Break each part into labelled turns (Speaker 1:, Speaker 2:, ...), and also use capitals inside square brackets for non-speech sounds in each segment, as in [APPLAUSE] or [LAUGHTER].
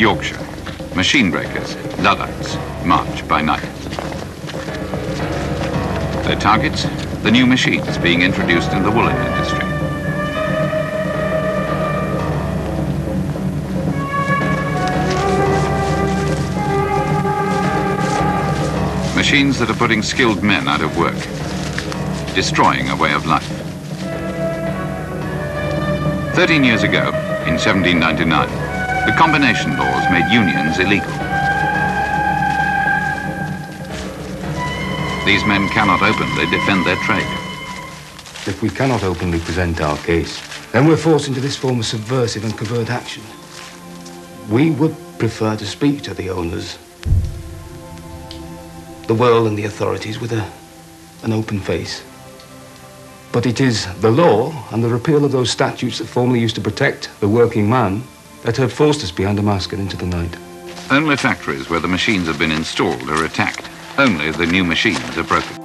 Speaker 1: Yorkshire. Machine breakers, Luddites, march by night. Their targets? The new machines being introduced in the woolen industry. Machines that are putting skilled men out of work, destroying a way of life. Thirteen years ago, in 1799, the combination laws made unions illegal. These men cannot openly defend their trade.
Speaker 2: If we cannot openly present our case, then we're forced into this form of subversive and covert action. We would prefer to speak to the owners, the world and the authorities with a, an open face. But it is the law and the repeal of those statutes that formerly used to protect the working man that have forced us behind a mask and into the night.
Speaker 1: Only factories where the machines have been installed are attacked. Only the new machines are broken.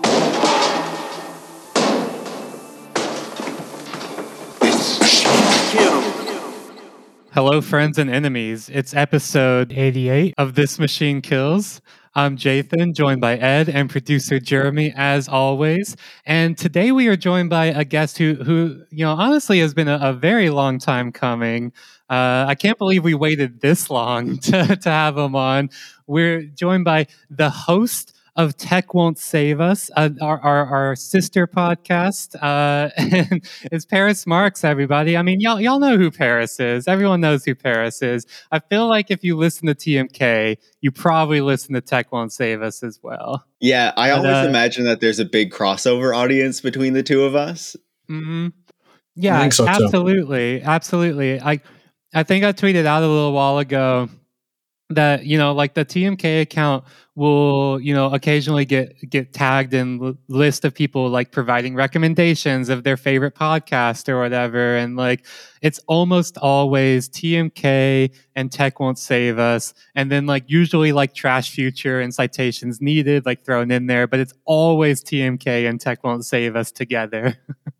Speaker 3: Hello, friends and enemies. It's episode 88 of This Machine Kills. I'm Jathan, joined by Ed and producer Jeremy, as always. And today we are joined by a guest who, who you know, honestly has been a, a very long time coming. Uh, I can't believe we waited this long [LAUGHS] to, to have him on. We're joined by the host of Tech Won't Save Us, uh, our, our, our, sister podcast. Uh, [LAUGHS] and it's Paris Marks, everybody. I mean, y'all, y'all know who Paris is. Everyone knows who Paris is. I feel like if you listen to TMK, you probably listen to Tech Won't Save Us as well.
Speaker 4: Yeah, I but, always uh, imagine that there's a big crossover audience between the two of us.
Speaker 3: Mm-hmm. Yeah, so absolutely. Too. Absolutely. I, I think I tweeted out a little while ago that you know like the tmk account will you know occasionally get get tagged in list of people like providing recommendations of their favorite podcast or whatever. And like it's almost always tmk and tech won't save us. And then like usually like trash future and citations needed like thrown in there but it's always tmk and tech won't save us together [LAUGHS]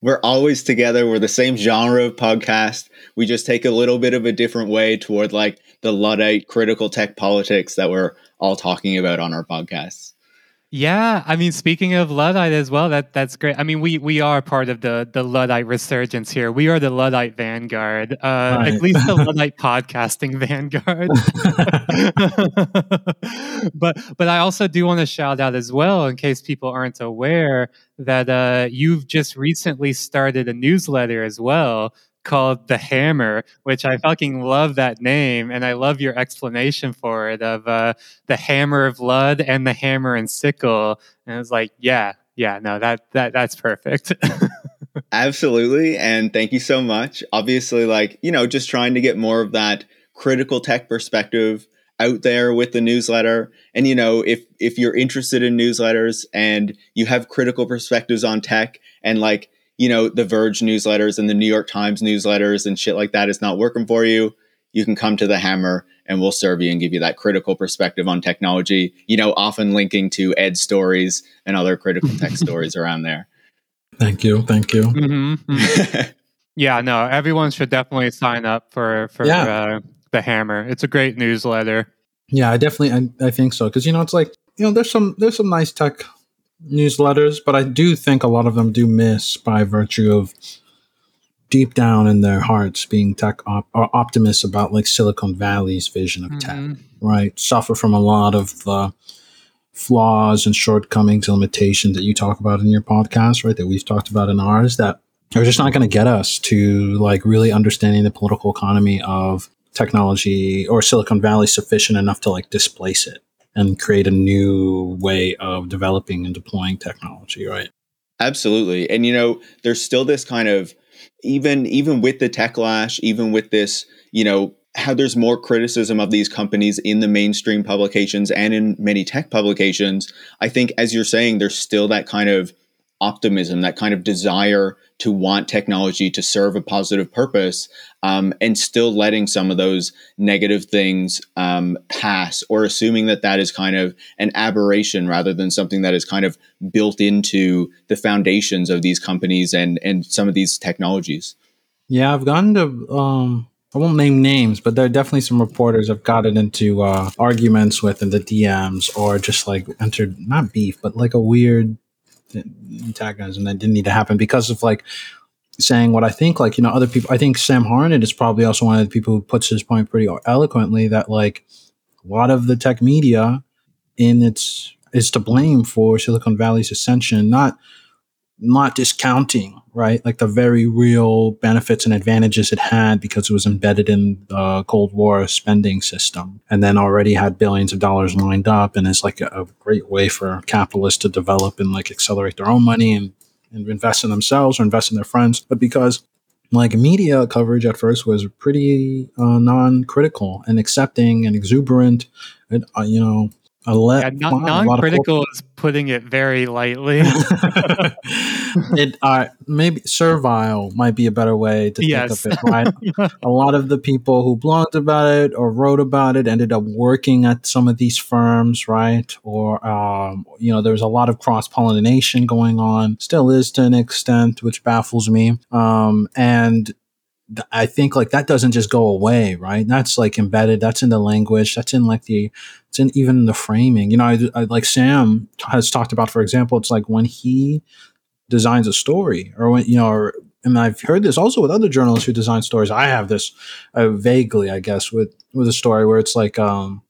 Speaker 4: we're always together. We're the same genre of podcast. We just take a little bit of a different way toward like the Luddite critical tech politics that we're all talking about on our podcasts.
Speaker 3: Yeah, I mean, speaking of Luddite as well, that that's great. I mean, we we are part of the the Luddite resurgence here. We are the Luddite vanguard, uh, right. at least the [LAUGHS] Luddite podcasting vanguard. [LAUGHS] but but I also do want to shout out as well, in case people aren't aware, that uh, you've just recently started a newsletter as well called The Hammer, which I fucking love that name. And I love your explanation for it of uh, the hammer of blood and the hammer and sickle. And I was like, yeah, yeah, no, that, that that's perfect. [LAUGHS]
Speaker 4: Absolutely. And thank you so much. Obviously, like, you know, just trying to get more of that critical tech perspective out there with the newsletter and you know if if you're interested in newsletters and you have critical perspectives on tech and like you know, the Verge newsletters and the New York Times newsletters and shit like that is not working for you, you can come to the Hammer and we'll serve you and give you that critical perspective on technology, you know, often linking to Ed stories and other critical tech [LAUGHS] stories around there.
Speaker 5: Thank you. Thank you.
Speaker 3: Mm-hmm. mm-hmm. [LAUGHS] yeah, no, everyone should definitely sign up for, for yeah. uh, the Hammer. It's a great newsletter.
Speaker 5: Yeah, I definitely, I, I think so. Cause you know, it's like, you know, there's some, there's some nice tech newsletters, but I do think a lot of them do miss by virtue of deep down in their hearts being tech op- optimists about like Silicon Valley's vision of mm-hmm. tech, right? Suffer from a lot of the flaws and shortcomings and limitations that you talk about in your podcast, right? That we've talked about in ours that are just not going to get us to like really understanding the political economy of technology or Silicon Valley sufficient enough to like displace it and create a new way of developing and deploying technology, right?
Speaker 4: Absolutely. And you know, there's still this kind of even even with the techlash, even with this, you know, how there's more criticism of these companies in the mainstream publications and in many tech publications, I think as you're saying there's still that kind of optimism, that kind of desire to want technology to serve a positive purpose, um, and still letting some of those negative things um, pass, or assuming that that is kind of an aberration rather than something that is kind of built into the foundations of these companies and and some of these technologies.
Speaker 5: Yeah, I've gotten to um, I won't name names, but there are definitely some reporters i've gotten into uh, arguments with in the DMs or just like entered not beef, but like a weird antagonism that didn't need to happen because of like saying what I think. Like you know, other people. I think Sam Harnett is probably also one of the people who puts his point pretty eloquently that like a lot of the tech media in its is to blame for Silicon Valley's ascension, not not discounting right? Like the very real benefits and advantages it had because it was embedded in the Cold War spending system and then already had billions of dollars lined up and is like a, a great way for capitalists to develop and like accelerate their own money and, and invest in themselves or invest in their friends. But because like media coverage at first was pretty uh, non-critical and accepting and exuberant and uh, you know
Speaker 3: a yeah, non- non-critical is putting it very lightly. [LAUGHS]
Speaker 5: it uh, maybe servile might be a better way to yes. think of it. Right, [LAUGHS] a lot of the people who blogged about it or wrote about it ended up working at some of these firms, right? Or um, you know, there was a lot of cross pollination going on. Still is to an extent, which baffles me. Um, and I think like that doesn't just go away, right? That's like embedded. That's in the language. That's in like the, it's in even the framing. You know, I, I, like Sam has talked about, for example, it's like when he designs a story, or when you know, or, and I've heard this also with other journalists who design stories. I have this uh, vaguely, I guess, with with a story where it's like, um,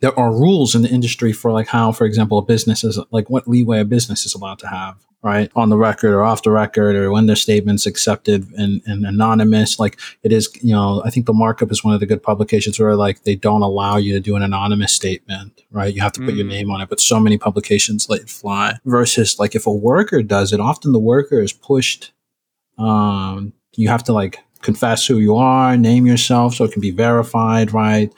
Speaker 5: there are rules in the industry for like how, for example, a business is like what leeway a business is allowed to have right on the record or off the record or when their statements accepted and, and anonymous like it is you know i think the markup is one of the good publications where like they don't allow you to do an anonymous statement right you have to put mm. your name on it but so many publications let it fly versus like if a worker does it often the worker is pushed um you have to like confess who you are, name yourself so it can be verified, right?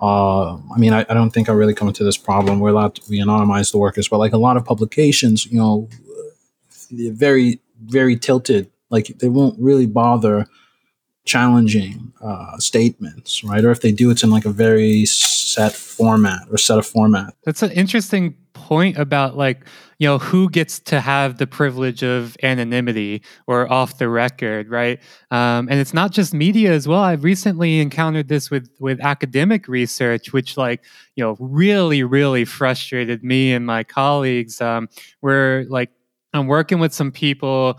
Speaker 5: Uh, I mean, I, I, don't think I really come into this problem. We're allowed to we anonymize the workers, but like a lot of publications, you know, very very tilted. Like they won't really bother challenging uh, statements, right? Or if they do, it's in like a very set format or set of format.
Speaker 3: That's an interesting point about like you know who gets to have the privilege of anonymity or off the record right um, and it's not just media as well i've recently encountered this with with academic research which like you know really really frustrated me and my colleagues um, where like I'm working with some people.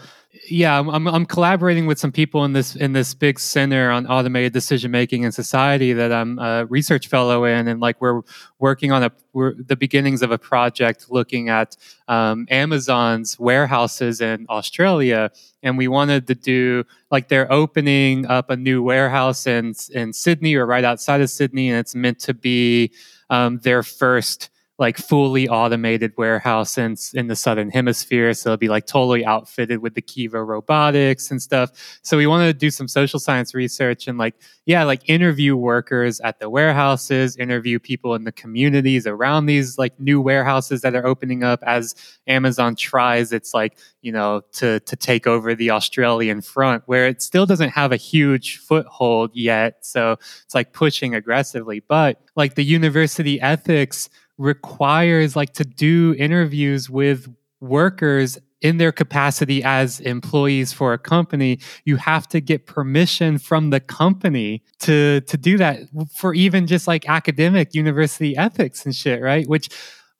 Speaker 3: Yeah, I'm, I'm collaborating with some people in this in this big center on automated decision making in society that I'm a research fellow in, and like we're working on a we're the beginnings of a project looking at um, Amazon's warehouses in Australia, and we wanted to do like they're opening up a new warehouse in in Sydney or right outside of Sydney, and it's meant to be um, their first like fully automated warehouse in, in the southern hemisphere so it'll be like totally outfitted with the kiva robotics and stuff. So we wanted to do some social science research and like yeah like interview workers at the warehouses interview people in the communities around these like new warehouses that are opening up as amazon tries its like you know to to take over the australian front where it still doesn't have a huge foothold yet. So it's like pushing aggressively. But like the university ethics requires like to do interviews with workers in their capacity as employees for a company you have to get permission from the company to to do that for even just like academic university ethics and shit right which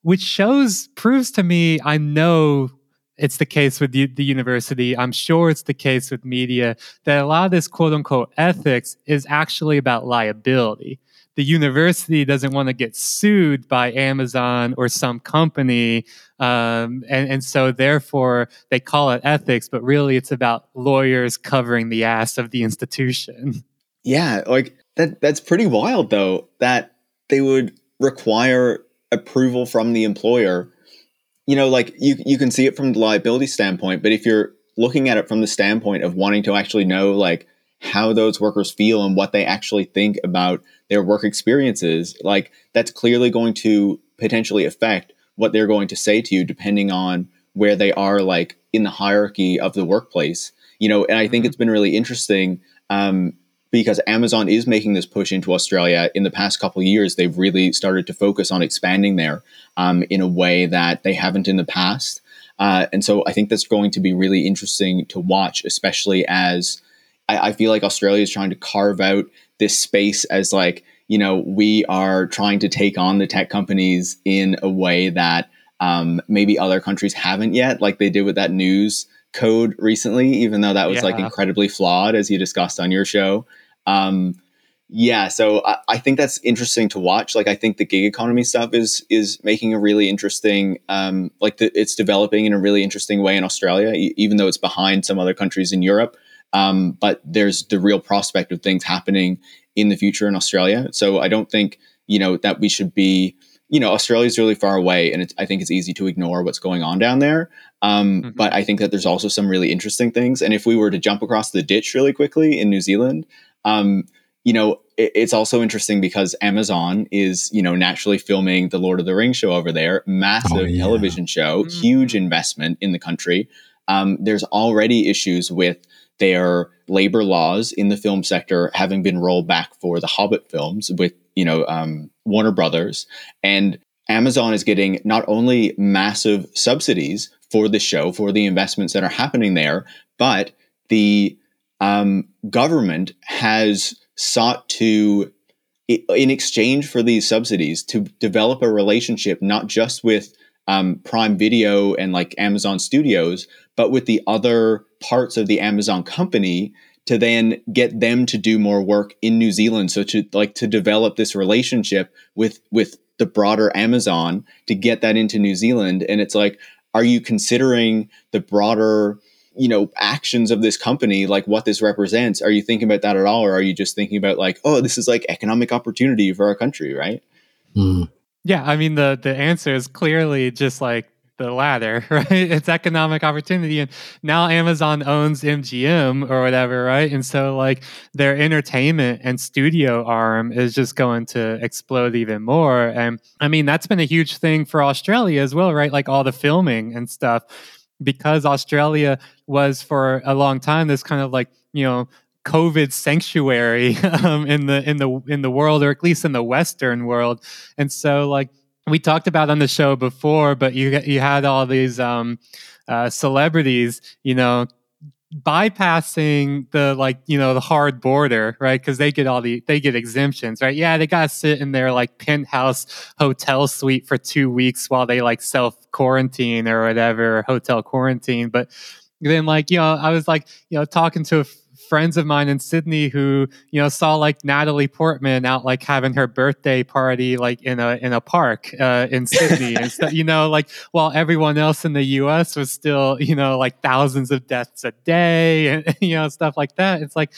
Speaker 3: which shows proves to me i know it's the case with the, the, university. I'm sure it's the case with media that a lot of this quote unquote ethics is actually about liability the university doesn't want to get sued by Amazon or some company. Um, and, and so therefore they call it ethics, but really it's about lawyers covering the ass of the institution. [LAUGHS]
Speaker 4: Yeah, like that that's pretty wild though, that they would require approval from the employer. You know, like you you can see it from the liability standpoint, but if you're looking at it from the standpoint of wanting to actually know like how those workers feel and what they actually think about their work experiences, like that's clearly going to potentially affect what they're going to say to you depending on where they are like in the hierarchy of the workplace. You know, and I think mm-hmm. it's been really interesting um, because Amazon is making this push into Australia. In the past couple years, they've really started to focus on expanding there um, in a way that they haven't in the past. Uh, and so I think that's going to be really interesting to watch, especially as I, I feel like Australia is trying to carve out this space as like you know we are trying to take on the tech companies in a way that um, maybe other countries haven't yet, like they did with that news code recently, even though that was yeah. like incredibly flawed, as you discussed on your show. Um, yeah, so I, I, think that's interesting to watch. Like, I think the gig economy stuff is is making a really interesting, um, like the, it's developing in a really interesting way in Australia, e- even though it's behind some other countries in Europe. Um, but there's the real prospect of things happening in the future in Australia. So I don't think you know that we should be you know, Australia is really far away, and I think it's easy to ignore what's going on down there. Um, mm-hmm. But I think that there's also some really interesting things. And if we were to jump across the ditch really quickly in New Zealand, um, you know, it, it's also interesting because Amazon is, you know, naturally filming the Lord of the Rings show over there, massive oh, yeah. television show, mm-hmm. huge investment in the country. Um, there's already issues with their labor laws in the film sector having been rolled back for the Hobbit films with you know um, Warner Brothers. And Amazon is getting not only massive subsidies for the show for the investments that are happening there, but the um, government has sought to in exchange for these subsidies to develop a relationship not just with um, Prime Video and like Amazon Studios, but with the other parts of the Amazon company to then get them to do more work in New Zealand. So to like to develop this relationship with with the broader Amazon to get that into New Zealand. And it's like, are you considering the broader you know actions of this company like what this represents are you thinking about that at all or are you just thinking about like oh this is like economic opportunity for our country right
Speaker 3: mm. Yeah i mean the the answer is clearly just like the latter, [LAUGHS] right? It's economic opportunity. And now Amazon owns MGM or whatever, right? And so, like, their entertainment and studio arm is just going to explode even more. And I mean, that's been a huge thing for Australia as well, right? Like, all the filming and stuff. Because Australia was for a long time this kind of like, you know, COVID sanctuary [LAUGHS] um, in the in the in the world, or at least in the Western world. And so, like, we talked about on the show before, but you you had all these um, uh, celebrities, you know, bypassing the like you know the hard border right? Because they get all the they get exemptions right? Yeah they gotta sit in their like penthouse hotel suite for two weeks while they like self quarantine or whatever hotel quarantine. But then like you know i was like you know talking to a friends of mine in Sydney who, you know, saw like Natalie Portman out like having her birthday party like in a in a park uh, in Sydney and you know, like while everyone else in the US was still, you know, like thousands of deaths a day [LAUGHS] and you know, stuff like that. It's like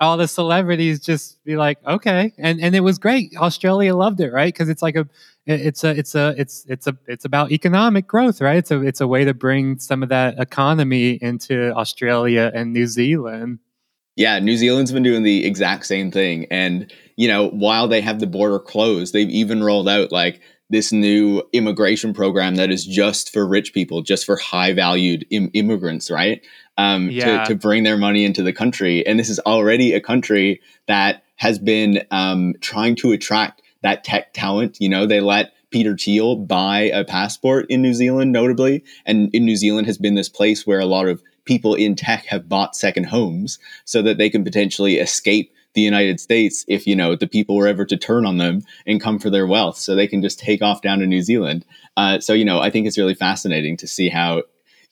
Speaker 3: all the celebrities just be like, okay. And and it was great. Australia loved it, right? Because it's like a it's a it's a it's it's a it's about economic growth, right? It's a it's a way to bring some of that economy into Australia and New Zealand.
Speaker 4: Yeah, New Zealand's been doing the exact same thing. And, you know, while they have the border closed, they've even rolled out like this new immigration program that is just for rich people, just for high valued Im- immigrants, right? Um, yeah. to, to bring their money into the country. And this is already a country that has been um, trying to attract that tech talent. You know, they let Peter Thiel buy a passport in New Zealand, notably. And in New Zealand has been this place where a lot of people in tech have bought second homes so that they can potentially escape the United States if you know the people were ever to turn on them and come for their wealth, so they can just take off down to New Zealand. Uh, so you know, I think it's really fascinating to see how,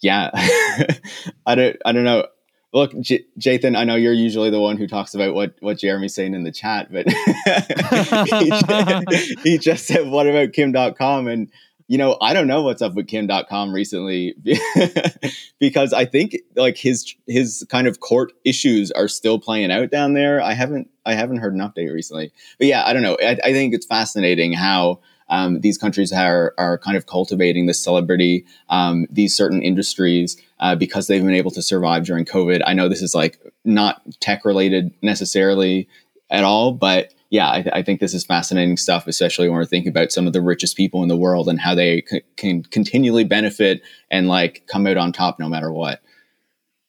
Speaker 4: yeah, [LAUGHS] I don't, I don't know. Look, J- Jathan, I know you're usually the one who talks about what what Jeremy's saying in the chat, but [LAUGHS] he, just, he just said, "What about Kim Dotcom?" and you know, I don't know what's up with Kim Dotcom recently [LAUGHS] because I think like his his kind of court issues are still playing out down there. I haven't I haven't heard an update recently, but yeah, I don't know. I, I think it's fascinating how um, these countries are are kind of cultivating this celebrity, um, these certain industries uh, because they've been able to survive during COVID. I know this is like not tech related necessarily at all, but yeah, I, th- I, think this is fascinating stuff, especially when we're thinking about some of the richest people in the world and how they c- can continually benefit and like come out on top no matter what.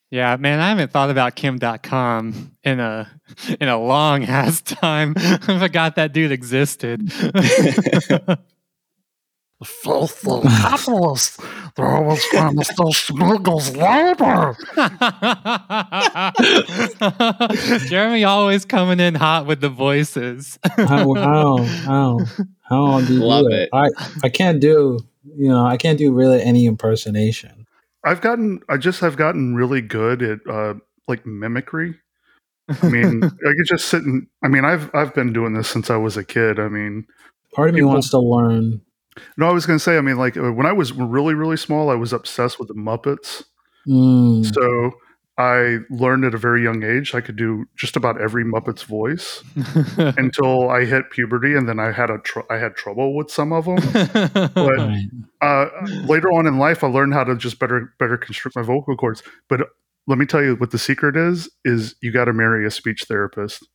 Speaker 3: Yeah, man, I haven't thought about Kim Dotcom in a in a long ass time. [LAUGHS] I forgot that dude existed. [LAUGHS]
Speaker 6: The filthy capitalists. They're always trying to steal Schmiegel's labor.
Speaker 3: Jeremy always coming in hot with the voices.
Speaker 5: how how how how do you
Speaker 4: Love
Speaker 5: do it?
Speaker 4: it.
Speaker 5: I I can't do you know I can't do really any impersonation.
Speaker 7: I've gotten, I just have gotten really good at uh, like mimicry. I mean, [LAUGHS] I could just sit and, I mean, I've I've been doing this since I was a kid. I mean,
Speaker 5: Part of me
Speaker 7: People-
Speaker 5: wants to learn.
Speaker 7: No, I was going to say, I mean, like uh, when I was really, really small, I was obsessed with the Muppets.
Speaker 5: Mm,
Speaker 7: So I learned at a very young age I could do just about every Muppet's voice [LAUGHS] until I hit puberty, and then I had a tr- I had trouble with some of them. But uh, later on in life, I learned how to just better better construct my vocal cords. But let me tell you what the secret is: is you got to marry a speech therapist.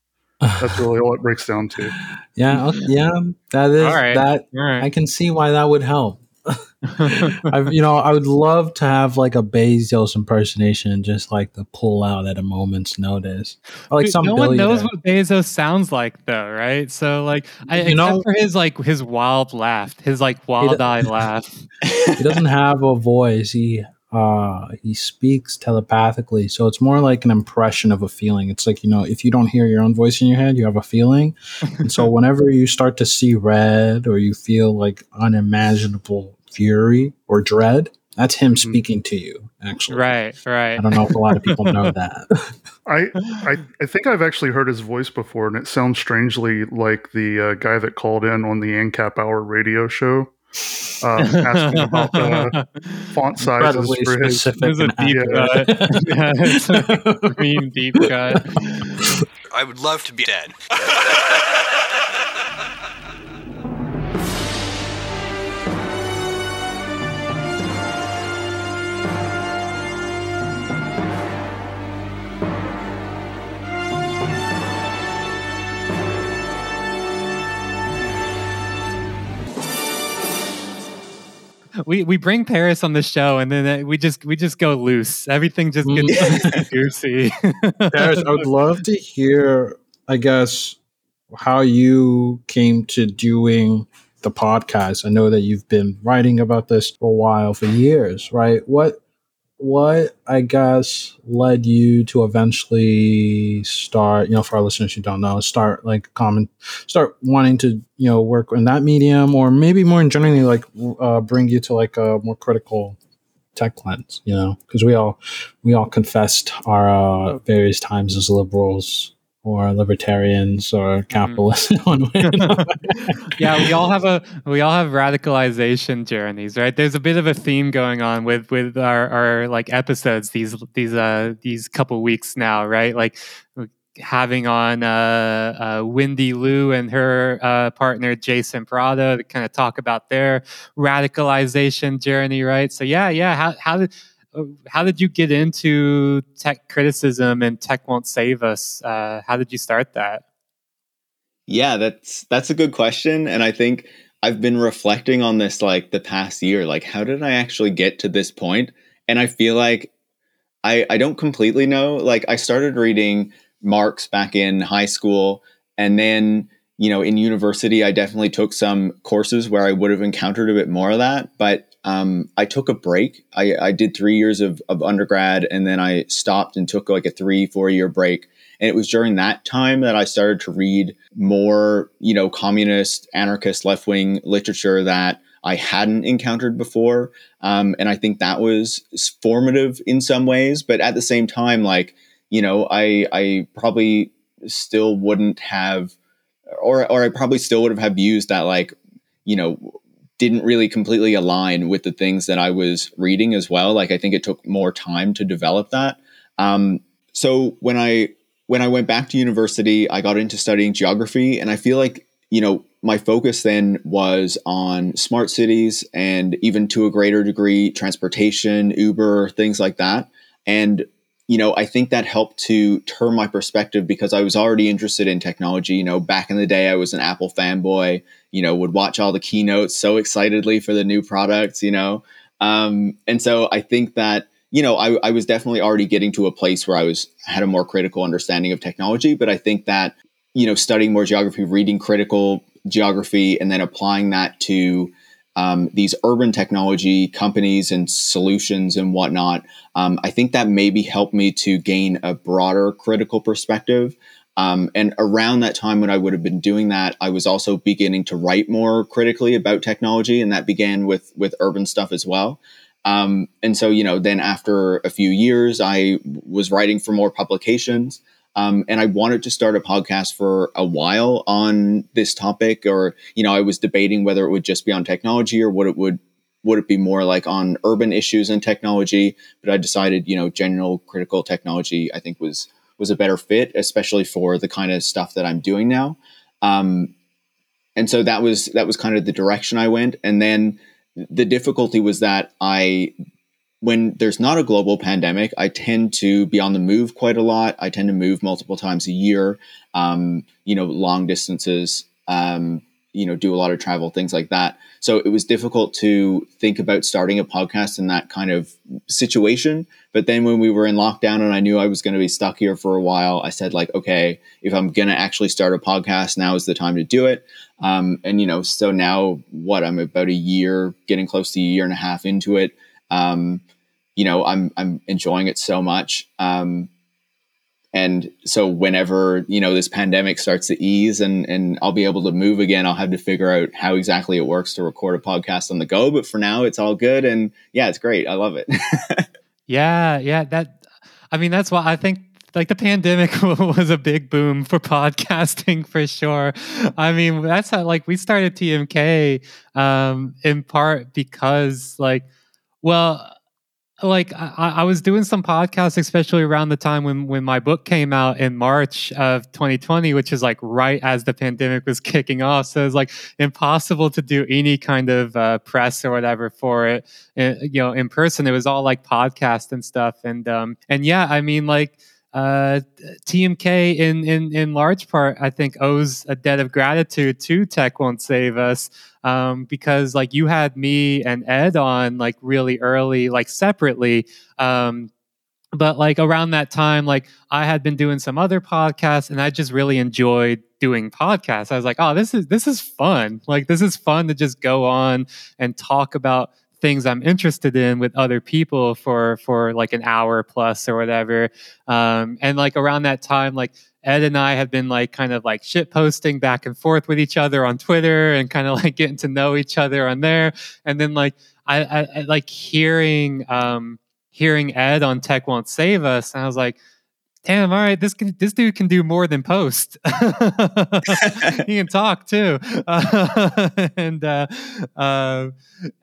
Speaker 7: That's really all it breaks down to. [LAUGHS]
Speaker 5: yeah, oh, okay, yeah. That is
Speaker 3: All right.
Speaker 5: that.
Speaker 3: All right.
Speaker 5: I can see why that would help. [LAUGHS] I, you know, I would love to have like a Bezos impersonation, just like to pull out at a moment's notice, or like
Speaker 3: Dude,
Speaker 5: some
Speaker 3: no one knows what Bezos sounds like, though, right? So, like, I,
Speaker 5: You
Speaker 3: except
Speaker 5: know-
Speaker 3: for his like his wild laugh, his like wild-eyed laugh. [LAUGHS]
Speaker 5: he doesn't have a voice. He uh he speaks telepathically, so it's more like an impression of a feeling. It's like you know, if you don't hear your own voice in your head, you have a feeling. and so [LAUGHS] whenever you start to see red or you feel like unimaginable fury or dread, that's him
Speaker 7: Mhm.
Speaker 5: speaking to you. Actually,
Speaker 3: Right, right.
Speaker 5: I don't know if a lot of people know [LAUGHS] that.
Speaker 7: I, I I think I've actually heard his voice before, and it sounds strangely like the uh, guy that called in on the ANCAP Hour radio show, uh, asking about the [LAUGHS] font sizes
Speaker 5: Incredibly
Speaker 7: for his.
Speaker 5: specific
Speaker 3: There's a deep
Speaker 5: accurate.
Speaker 3: cut. [LAUGHS] yeah, it's a green deep cut.
Speaker 8: I would love to be dead. [LAUGHS]
Speaker 3: We we bring Paris on the show, and then uh, we just we just go loose. Everything just gets
Speaker 5: Mm. [LAUGHS]
Speaker 3: goosey. [LAUGHS]
Speaker 5: Paris, I would love to hear, I guess, how you came to doing the podcast. I know that you've been writing about this for a while, for years, right? What what I guess led you to eventually start, you know, for our listeners who don't know, start like comment, start wanting to, you know, work in that medium, or maybe more in generally, like uh, bring you to like a more critical tech lens, you know, because we all we all confessed our uh, various times as liberals or libertarians or capitalists in one way. [LAUGHS]
Speaker 3: yeah, we all have a we all have radicalization journeys, right? There's a bit of a theme going on with with our, our like episodes these these uh these couple weeks now, right? Like having on uh, uh Wendy Liu and her uh partner Jason Prado to kind of talk about their radicalization journey, right? So yeah, yeah, how how did how did you get into tech criticism and tech won't save us? Uh, how did you start that?
Speaker 4: Yeah, that's that's a good question, and I think I've been reflecting on this like the past year. Like, how did I actually get to this point? And I feel like I I don't completely know. Like, I started reading Marx back in high school, and then you know in university, I definitely took some courses where I would have encountered a bit more of that, but. Um, I took a break. I, I did three years of, of undergrad and then I stopped and took like a three, four year break. And it was during that time that I started to read more, you know, communist, anarchist, left wing literature that I hadn't encountered before. Um, and I think that was formative in some ways. But at the same time, like, you know, I, I probably still wouldn't have, or, or I probably still would have views that, like, you know, didn't really completely align with the things that I was reading as well. Like, I think it took more time to develop that. Um, so when I when I went back to university, I got into studying geography, and I feel like you know my focus then was on smart cities and even to a greater degree transportation, Uber, things like that. And you know, I think that helped to turn my perspective because I was already interested in technology. You know, back in the day, I was an Apple fanboy. You know, would watch all the keynotes so excitedly for the new products. You know, um, and so I think that you know, I, I was definitely already getting to a place where I was had a more critical understanding of technology. But I think that you know, studying more geography, reading critical geography, and then applying that to um, these urban technology companies and solutions and whatnot, um, I think that maybe helped me to gain a broader critical perspective. Um, and around that time when I would have been doing that, I was also beginning to write more critically about technology, and that began with with urban stuff as well. Um, and so, you know, then after a few years, I was writing for more publications. Um, and I wanted to start a podcast for a while on this topic, or you know, I was debating whether it would just be on technology or what it would would it be more like on urban issues and technology. But I decided, you know, general critical technology, I think was was a better fit, especially for the kind of stuff that I'm doing now. Um, and so that was that was kind of the direction I went. And then the difficulty was that I when there's not a global pandemic, I tend to be on the move quite a lot. I tend to move multiple times a year, um, you know, long distances, um, you know, do a lot of travel, things like that. So it was difficult to think about starting a podcast in that kind of situation. But then when we were in lockdown and I knew I was going to be stuck here for a while, I said, like, okay, if I'm going to actually start a podcast, now is the time to do it. Um, and, you know, so now what I'm about a year, getting close to a year and a half into it. Um, you know, I'm I'm enjoying it so much. Um, and so whenever you know this pandemic starts to ease and and I'll be able to move again, I'll have to figure out how exactly it works to record a podcast on the go. But for now, it's all good, and yeah, it's great. I love it. [LAUGHS]
Speaker 3: yeah, yeah. That I mean, that's why I think like the pandemic [LAUGHS] was a big boom for podcasting [LAUGHS] for sure. I mean, that's how like we started TMK um, in part because like, well like I, I, was doing some podcasts, especially around the time when when my book came out in March of 2020, which is like right as the pandemic was kicking off. So it's like impossible to do any kind of uh, press or whatever for it, uh, you know, in person. It was all like podcast and stuff, and um and yeah, I mean like uh, TMK in, in in large part, I think, owes a debt of gratitude to Tech Won't Save Us um, because like you had me and Ed on like really early, like separately. Um, but like around that time, like I had been doing some other podcasts and I just really enjoyed doing podcasts. I was like, oh, this is this is fun. Like this is fun to just go on and talk about things I'm interested in with other people for for like an hour plus or whatever. Um, and like around that time, like Ed and I have been like kind of like shit posting back and forth with each other on Twitter and kind of [LAUGHS] like getting to know each other on there. And then like I, I, I like hearing um, hearing Ed on Tech Won't Save Us, and I was like damn all right this can, this dude can do more than post [LAUGHS] he can talk too uh, [LAUGHS] and uh, uh,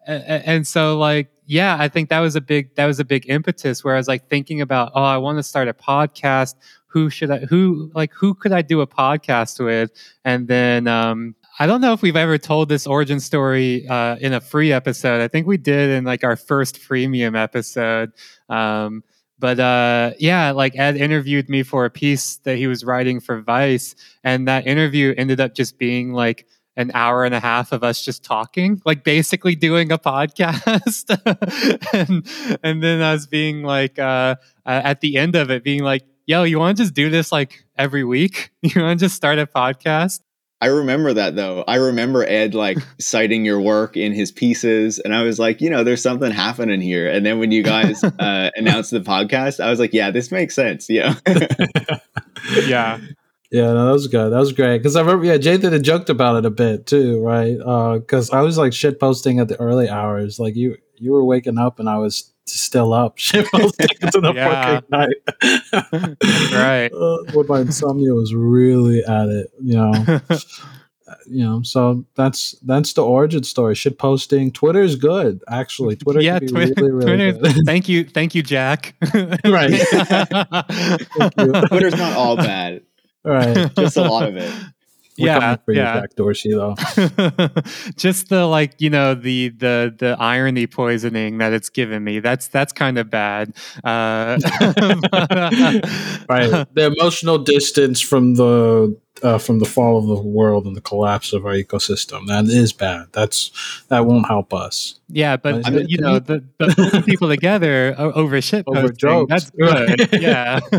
Speaker 3: and so like yeah i think that was a big that was a big impetus where i was like thinking about oh i want to start a podcast who should i who like who could i do a podcast with and then um I don't know if we've ever told this origin story uh, in a free episode. I think we did in like our first freemium episode. Um, but uh, yeah, like Ed interviewed me for a piece that he was writing for Vice, and that interview ended up just being like an hour and a half of us just talking, like basically doing a podcast. [LAUGHS] and and then us being like uh, at the end of it, being like, "Yo, you want to just do this like every week? [LAUGHS] You want to just start a podcast?"
Speaker 4: I remember that though. I remember Ed like [LAUGHS] citing your work in his pieces, and I was like, you know, there's something happening here. And then when you guys [LAUGHS] uh, announced the podcast, I was like, yeah, this makes sense. Yeah, [LAUGHS]
Speaker 3: yeah,
Speaker 5: yeah. No, that was good. That was great because I remember, yeah, Jathan had joked about it a bit too, right? Because uh, I was like shit posting at the early hours. Like you, you were waking up, and I was still up shit posting to the
Speaker 3: yeah.
Speaker 5: fucking night.
Speaker 3: right.
Speaker 5: Uh, when my insomnia was really at it, you know. [LAUGHS] you know, so that's that's the origin story. Shit posting. Twitter is good, actually. Twitter,
Speaker 3: yeah, Twitter, really, really Twitter. thank you, thank you, Jack. [LAUGHS]
Speaker 5: right. [LAUGHS]
Speaker 4: Twitter's not all bad.
Speaker 5: Right,
Speaker 4: just a lot of it.
Speaker 5: We're
Speaker 3: yeah, yeah.
Speaker 5: Dorsey, though. [LAUGHS]
Speaker 3: Just the like, you know, the the the irony poisoning that it's given me. That's that's kind of bad. Uh, [LAUGHS]
Speaker 5: right. The emotional distance from the uh, from the fall of the world and the collapse of our ecosystem. That is bad. That's that won't help us.
Speaker 3: Yeah, but I mean, you know, the, the people together over shit
Speaker 5: over jokes.
Speaker 3: That's good. yeah. [LAUGHS]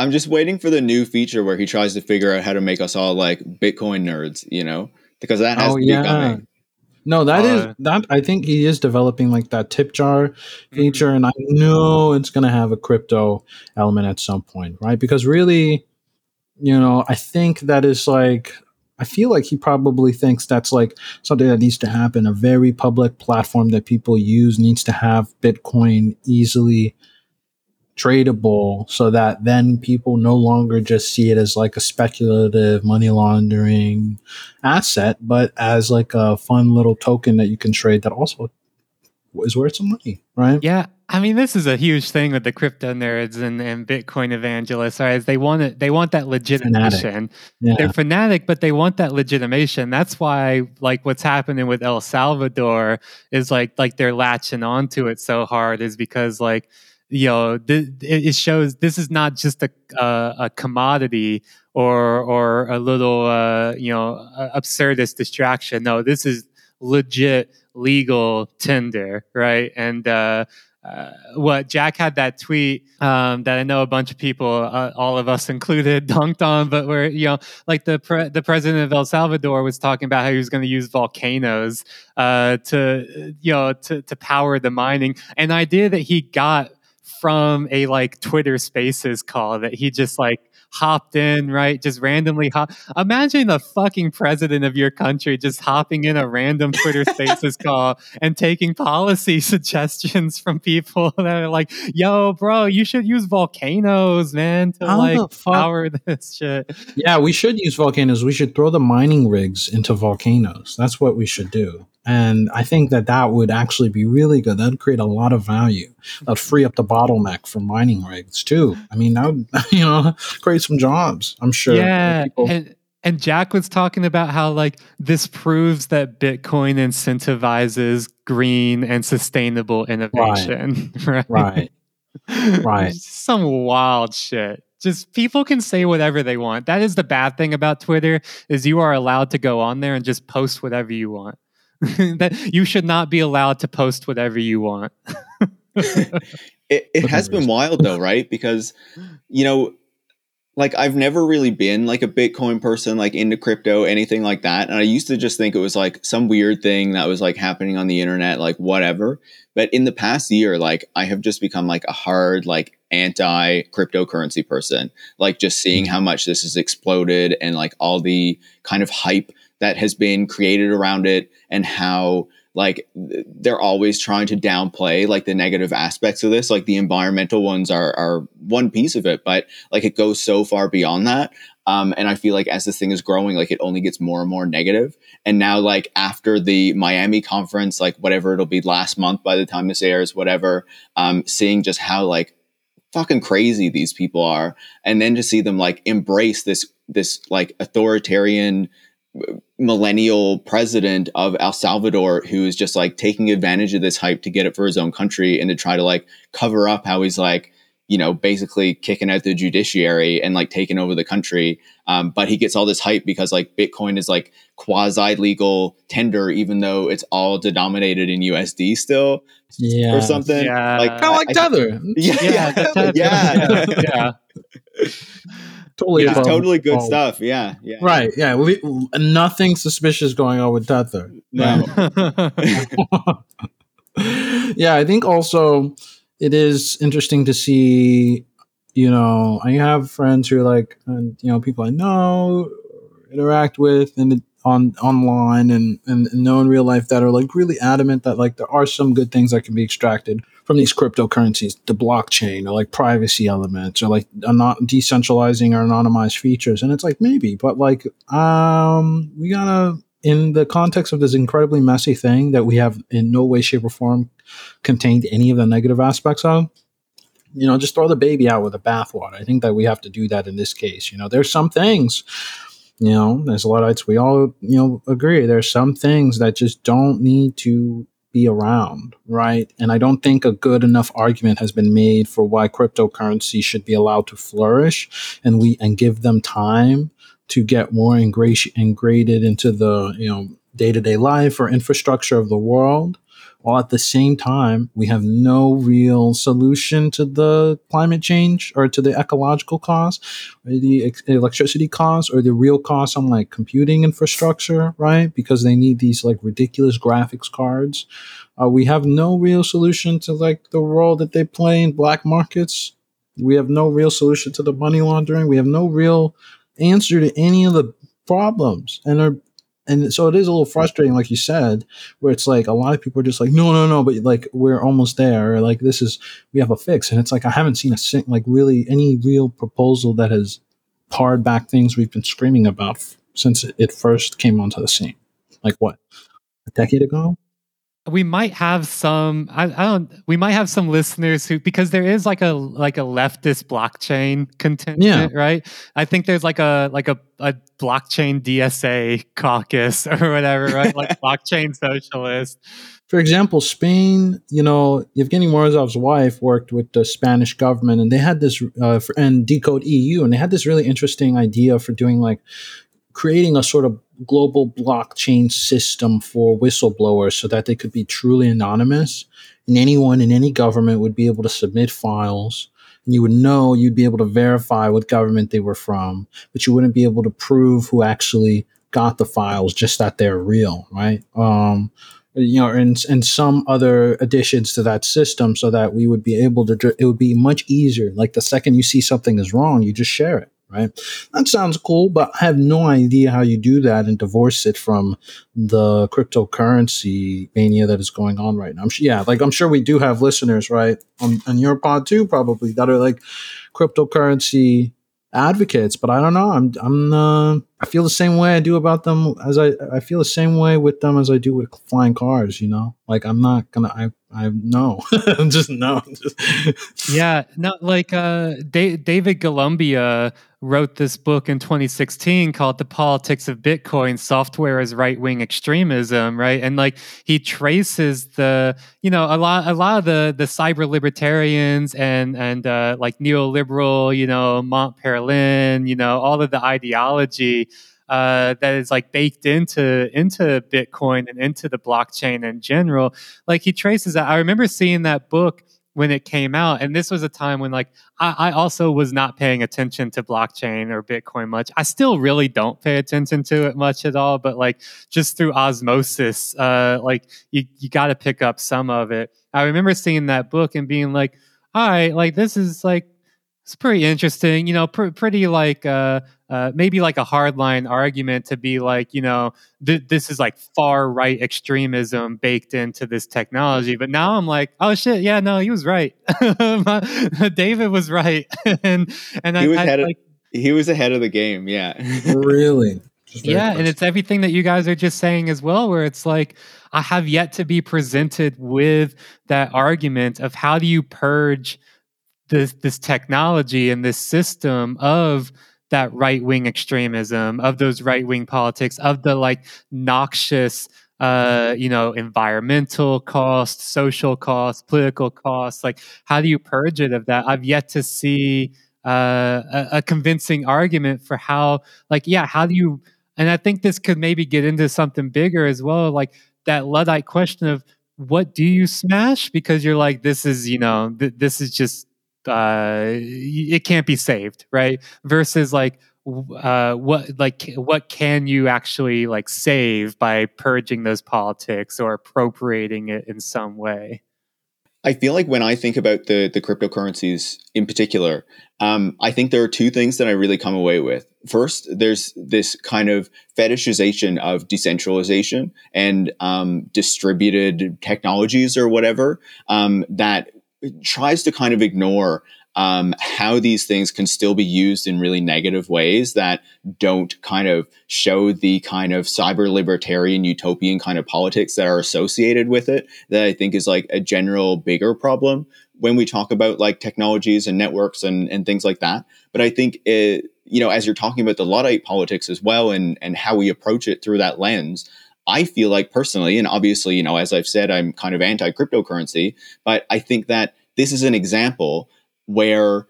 Speaker 4: I'm just waiting for the new feature where he tries to figure out how to make us all like Bitcoin nerds, you know, because that has
Speaker 5: oh,
Speaker 4: to
Speaker 5: yeah.
Speaker 4: be coming.
Speaker 5: No, that is
Speaker 3: Uh,
Speaker 5: that. I think he is developing like that tip jar
Speaker 3: Mm-hmm.
Speaker 5: feature, and I know it's going to have a crypto element at some point, right? Because really, you know, I think that is like. I feel like he probably thinks that's like something that needs to happen. A very public platform that people use needs to have Bitcoin easily tradable so that then people no longer just see it as like a speculative money laundering asset, but as like a fun little token that you can trade that also is worth some money, right?
Speaker 3: Yeah, I mean, this is a huge thing with the crypto nerds and, and Bitcoin evangelists. Right? Is they want it, they want that legitimation.
Speaker 5: Yeah.
Speaker 3: They're fanatic, but they want that legitimation. That's why, like, what's happening with El Salvador is like, like they're latching onto it so hard is because, like, you know, th- it shows this is not just a uh, a commodity or or a little uh, you know absurdist distraction. No, this is legit legal tender, right? And uh, uh, what Jack had that tweet um, that I know a bunch of people, uh, all of us included, [LAUGHS] dunked on, but where you know, like the pre- the president of El Salvador was talking about how he was going to use volcanoes uh, to you know to to power the mining, an idea that he got from a like Twitter Spaces call that he just like hopped in, right? Just randomly hop. Imagine the fucking president of your country just hopping in a random Twitter Spaces [LAUGHS] call and taking policy [LAUGHS] suggestions from people [LAUGHS] that are like, "Yo, bro, you should use volcanoes, man, to
Speaker 5: How
Speaker 3: like power this shit."
Speaker 5: Yeah, we should use volcanoes. We should throw the mining rigs into volcanoes. That's what we should do. And I think that that would actually be really good. That'd create a lot of value. That'd free up the bottleneck for mining rigs too. I mean, that would, [LAUGHS] you know, create some jobs. I'm sure.
Speaker 3: Yeah, and and Jack was talking about how like this proves that Bitcoin incentivizes green and sustainable innovation, [LAUGHS] right?
Speaker 5: right. Right. [LAUGHS]
Speaker 3: Some wild shit. Just people can say whatever they want. That is the bad thing about Twitter is you are allowed to go on there and just post whatever you want. [LAUGHS] that you should not be allowed to post whatever you want. [LAUGHS]
Speaker 4: It, it has been wild though, right? Because you know, like I've never really been like a Bitcoin person, like into crypto, anything like that. And I used to just think it was like some weird thing that was like happening on the internet, like whatever. But in the past year, like I have just become like a hard, like anti cryptocurrency person. Like just seeing mm. how much this has exploded and like all the kind of hype that has been created around it and how like they're always trying to downplay like the negative aspects of this. Like the environmental ones are are one piece of it but like it goes so far beyond that. Um, and i feel like as this thing is growing like it only gets more and more negative. And now like after the miami conference like whatever it'll be last month by the time this airs whatever um, seeing just how like fucking crazy these people are. And then to see them like embrace this this like authoritarian millennial president of El Salvador who is just like taking advantage of this hype to get it for his own country and to try to like cover up how he's like you know basically kicking out the judiciary and like taking over the country um, but he gets all this hype because like bitcoin is like quasi legal tender even though it's all denominated in usd still
Speaker 5: Yeah.
Speaker 4: or something
Speaker 3: Yeah.
Speaker 4: like
Speaker 5: Kind of like
Speaker 4: I- [LAUGHS]
Speaker 5: Tether.
Speaker 4: yeah [LAUGHS]
Speaker 3: Yeah, that's-
Speaker 4: yeah
Speaker 3: yeah.
Speaker 5: Totally.
Speaker 4: it's
Speaker 5: above
Speaker 4: totally good
Speaker 5: all.
Speaker 4: stuff yeah yeah
Speaker 5: Right. Yeah. We, nothing suspicious going on with Tether.
Speaker 4: no [LAUGHS] [LAUGHS]
Speaker 5: yeah, I think also it is interesting to see. You know, I have friends who are like, and you know, people I know, interact with, and on online and, and and know in real life that are like really adamant that like there are some good things that can be extracted from these cryptocurrencies, the blockchain, or like privacy elements, or like not decentralizing or anonymized features. And it's like maybe, but like um, we gotta in the context of this incredibly messy thing that we have in no way, shape, or form contained any of the negative aspects of, you know, just throw the baby out with the bathwater. I think that we have to do that in this case. You know, there's some things, you know, there's a lot of Luddites, we all, you know, agree. There's some things that just don't need to be around, right? And I don't think a good enough argument has been made for why cryptocurrency should be allowed to flourish and we and give them time to get more ingra- ingrained into the you know day to day life or infrastructure of the world while at the same time we have no real solution to the climate change or to the ecological cost or the electricity cost or the real cost on like computing infrastructure right? Because they need these like ridiculous graphics cards. Uh, we have no real solution to like the role that they play in black markets. We have no real solution to the money laundering. We have no real answer to any of the problems and are and so it is a little frustrating, like you said, where it's like a lot of people are just like, no, no, no, but like we're almost there. Or, like this is we have a fix, and it's like I haven't seen a sing- like really any real proposal that has pared back things we've been screaming about f- since it first came onto the scene. Like what a decade ago?
Speaker 3: We might have some I, I don't we might have some listeners who because there is like a like a leftist blockchain contingent
Speaker 5: Yeah.
Speaker 3: right? I think there's like a like a, a blockchain dsa caucus [LAUGHS] or whatever right? Like [LAUGHS] blockchain socialist.
Speaker 5: For example, Spain, you know, Evgeny Morozov's wife worked with the Spanish government and they had this, uh, for, and Decode EU, and they had this really interesting idea for doing like creating a sort of global blockchain system for whistleblowers so that they could be truly anonymous. And anyone in any government would be able to submit files. And you would know you'd be able to verify what government they were from, but you wouldn't be able to prove who actually got the files, just that they're real, right? Um, you know, and, and some other additions to that system so that we would be able to, it would be much easier. Like the second you see something is wrong, you just share it, right? That sounds cool, but I have no idea how you do that and divorce it from the cryptocurrency mania that is going on right now. I'm sure, yeah, like I'm sure we do have listeners, right, on, on your pod too, probably that are like cryptocurrency advocates, but I don't know. I'm I'm uh, I feel the same way I do about them as I I feel the same way with them as I do with flying cars. You know, like I'm not gonna I I no [LAUGHS] I'm just no.
Speaker 3: yeah not like uh da- david Golumbia wrote this book in 2016 called the politics of bitcoin software as right-wing extremism right and like he traces the you know a lot a lot of the the cyber libertarians and and uh like neoliberal you know Mont Pelerin you know all of the ideology uh, that is like baked into into Bitcoin and into the blockchain in general. Like he traces that. I remember seeing that book when it came out, and this was a time when like I, I also was not paying attention to blockchain or Bitcoin much. I still really don't pay attention to it much at all, but like just through osmosis, uh, like you you got to pick up some of it. I remember seeing that book and being like, all right, like this is like it's pretty interesting, you know, pr- pretty like uh, uh, maybe like a hardline argument to be like, you know, th- this is like far right extremism baked into this technology. But now I'm like, oh shit, yeah, no, he was right. [LAUGHS] [LAUGHS] David was right, [LAUGHS] and and
Speaker 4: he
Speaker 3: I,
Speaker 4: was
Speaker 3: I,
Speaker 4: ahead of, he was ahead of the game. Yeah.
Speaker 5: really. Just very
Speaker 3: yeah, and it's everything that you guys are just saying as well, where it's like I have yet to be presented with that argument of how do you purge this this technology and this system of that right wing extremism, of those right wing politics, of the like noxious uh, you know, environmental costs, social costs, political costs. Like, how do you purge it of that? I've yet to see uh, a, a convincing argument for how, like, yeah, how do you? And I think this could maybe get into something bigger as well, like that luddite question of what do you smash because you're like, this is, you know, th- this is just uh it can't be saved right versus like uh what like what can you actually like save by purging those politics or appropriating it in some way
Speaker 4: I feel like when I think about the the cryptocurrencies in particular, um, I think there are two things that I really come away with. First, there's this kind of fetishization of decentralization and um, distributed technologies or whatever um, that tries to kind of ignore um, how these things can still be used in really negative ways that don't kind of show the kind of cyber libertarian utopian kind of politics that are associated with it that I think is like a general bigger problem when we talk about like technologies and networks and, and things like that. But I think it, you know, as you're talking about the Luddite politics as well and and how we approach it through that lens, I feel like personally, and obviously, you know, as I've said, I'm kind of anti cryptocurrency, but I think that this is an example where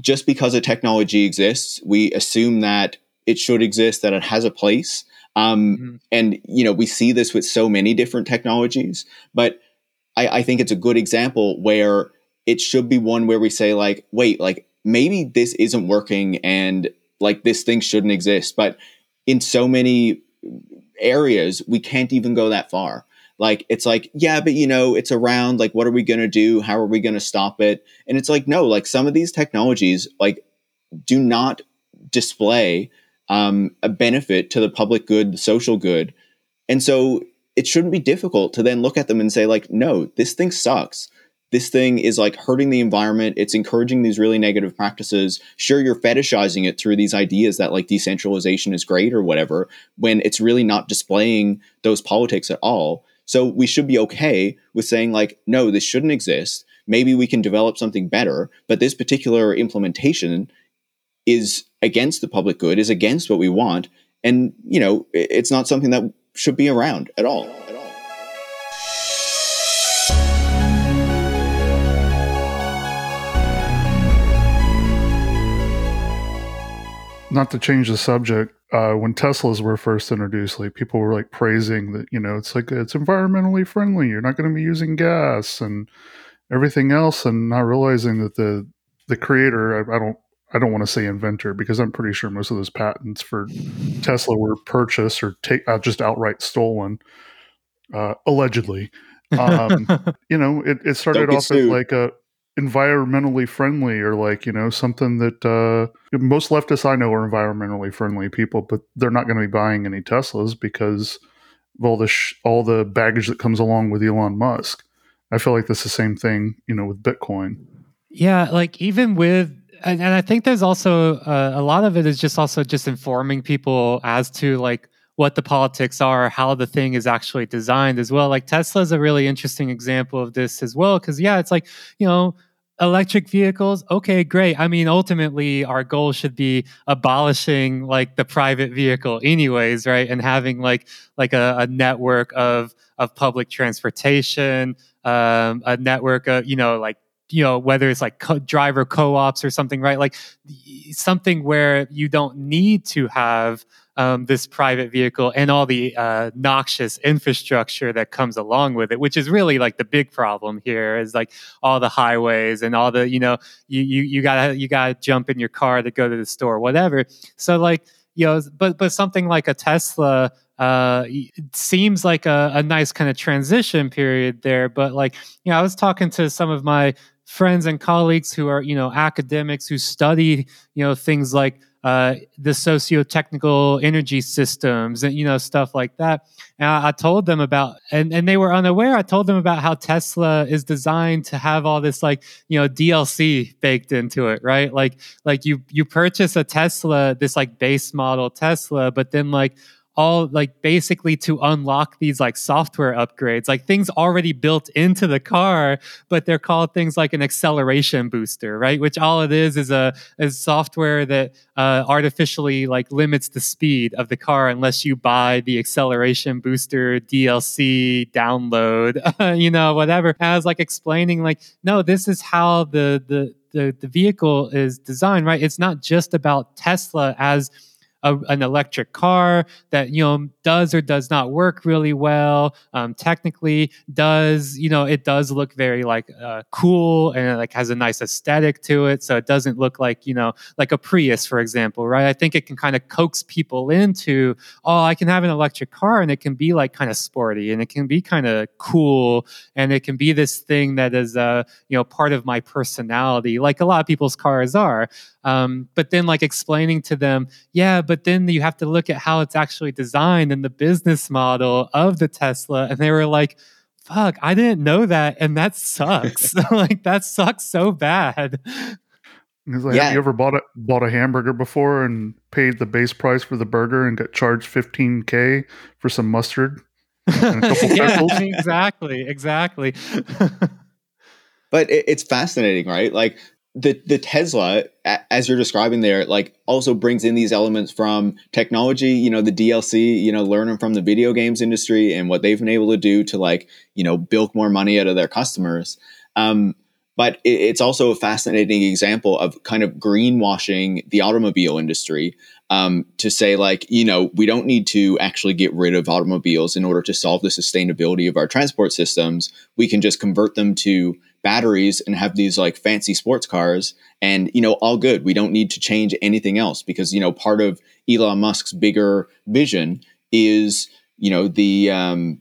Speaker 4: just because a technology exists, we assume that it should exist, that it has a place. Um,
Speaker 3: Mhm.
Speaker 4: And you know, we see this with so many different technologies, but I, I think it's a good example where it should be one where we say like, wait, like maybe this isn't working, and like this thing shouldn't exist. But in so many areas, we can't even go that far. Like it's like, yeah, but you know, it's around. Like, what are we gonna do? How are we gonna stop it? And it's like, no, like some of these technologies, like, do not display um, a benefit to the public good, the social good. And so it shouldn't be difficult to then look at them and say, like, no, this thing sucks. This thing is like hurting the environment. It's encouraging these really negative practices. Sure, you're fetishizing it through these ideas that like decentralization is great or whatever, when it's really not displaying those politics at all. So we should be okay with saying, like, no, this shouldn't exist. Maybe we can develop something better, but this particular implementation is against the public good, is against what we want. And, you know, it's not something that should be around at all. At all.
Speaker 7: Not to change the subject, uh, when Teslas were first introduced, like people were like praising that, you know, it's like it's environmentally friendly. You're not going to be using gas and everything else, and not realizing that the the creator, I, I don't, I don't want to say inventor because I'm pretty sure most of those patents for Tesla were purchased or take uh, just outright stolen, uh, allegedly. Um, [LAUGHS] you know, it, it started off as like a environmentally friendly or like you know something that uh most leftists i know are environmentally friendly people but they're not going to be buying any teslas because of all the sh- all the baggage that comes along with elon musk i feel like that's the same thing you know with bitcoin
Speaker 3: Yeah, like even with, and, and I think there's also uh, a lot of it is just also just informing people as to like what the politics are, how the thing is actually designed as well. Like Tesla is a really interesting example of this as well, because yeah, it's like you know. Electric vehicles, okay, great. I mean, ultimately, our goal should be abolishing like the private vehicle, anyways, right? And having like like a, a network of of public transportation, um, a network of you know like you know whether it's like co- driver co-ops or something right like something where you don't need to have um, this private vehicle and all the uh, noxious infrastructure that comes along with it which is really like the big problem here is like all the highways and all the you know you you, you gotta you gotta jump in your car to go to the store whatever so like you know but but something like a tesla uh, it seems like a, a nice kind of transition period there. But like, you know, I was talking to some of my friends and colleagues who are, you know, academics who study, you know, things like uh, the socio-technical energy systems and you know stuff like that. And I, I told them about, and and they were unaware. I told them about how Tesla is designed to have all this like you know DLC baked into it, right? Like like you you purchase a Tesla, this like base model Tesla, but then like all like basically to unlock these like software upgrades, like things already built into the car, but they're called things like an acceleration booster, right? Which all it is is a is software that uh, artificially like limits the speed of the car unless you buy the acceleration booster DLC download, [LAUGHS] you know, whatever. And I was like explaining like, no, this is how the the the, the vehicle is designed, right? It's not just about Tesla as a, an electric car that you know does or does not work really well um, technically does you know it does look very like uh, cool and it, like has a nice aesthetic to it so it doesn't look like you know like a prius for example right? I think it can kind of coax people into oh i can have an electric car and it can be like kind of sporty and it can be kind of cool and it can be this thing that is uh you know part of my personality like a lot of people's cars are um, but then like explaining to them yeah but then you have to look at how it's actually designed and the business model of the tesla and they were like fuck i didn't know that and that sucks [LAUGHS] [LAUGHS] like that sucks so bad
Speaker 7: It's like,
Speaker 4: Yeah.
Speaker 7: Have you ever bought a bought a hamburger before and paid the base price for the burger and got charged 15k for some mustard? And a couple [LAUGHS]
Speaker 3: yeah exactly exactly
Speaker 4: but it, it's fascinating, right? Like the the Tesla, as you're describing there, like also brings in these elements from technology. You know, the DLC. You know, learning from the video games industry and what they've been able to do to like you know bilk more money out of their customers. Um, but it, it's also a fascinating example of kind of greenwashing the automobile industry um, to say like you know we don't need to actually get rid of automobiles in order to solve the sustainability of our transport systems we can just convert them to batteries and have these like fancy sports cars and you know all good we don't need to change anything else because you know part of elon musk's bigger vision is you know the um,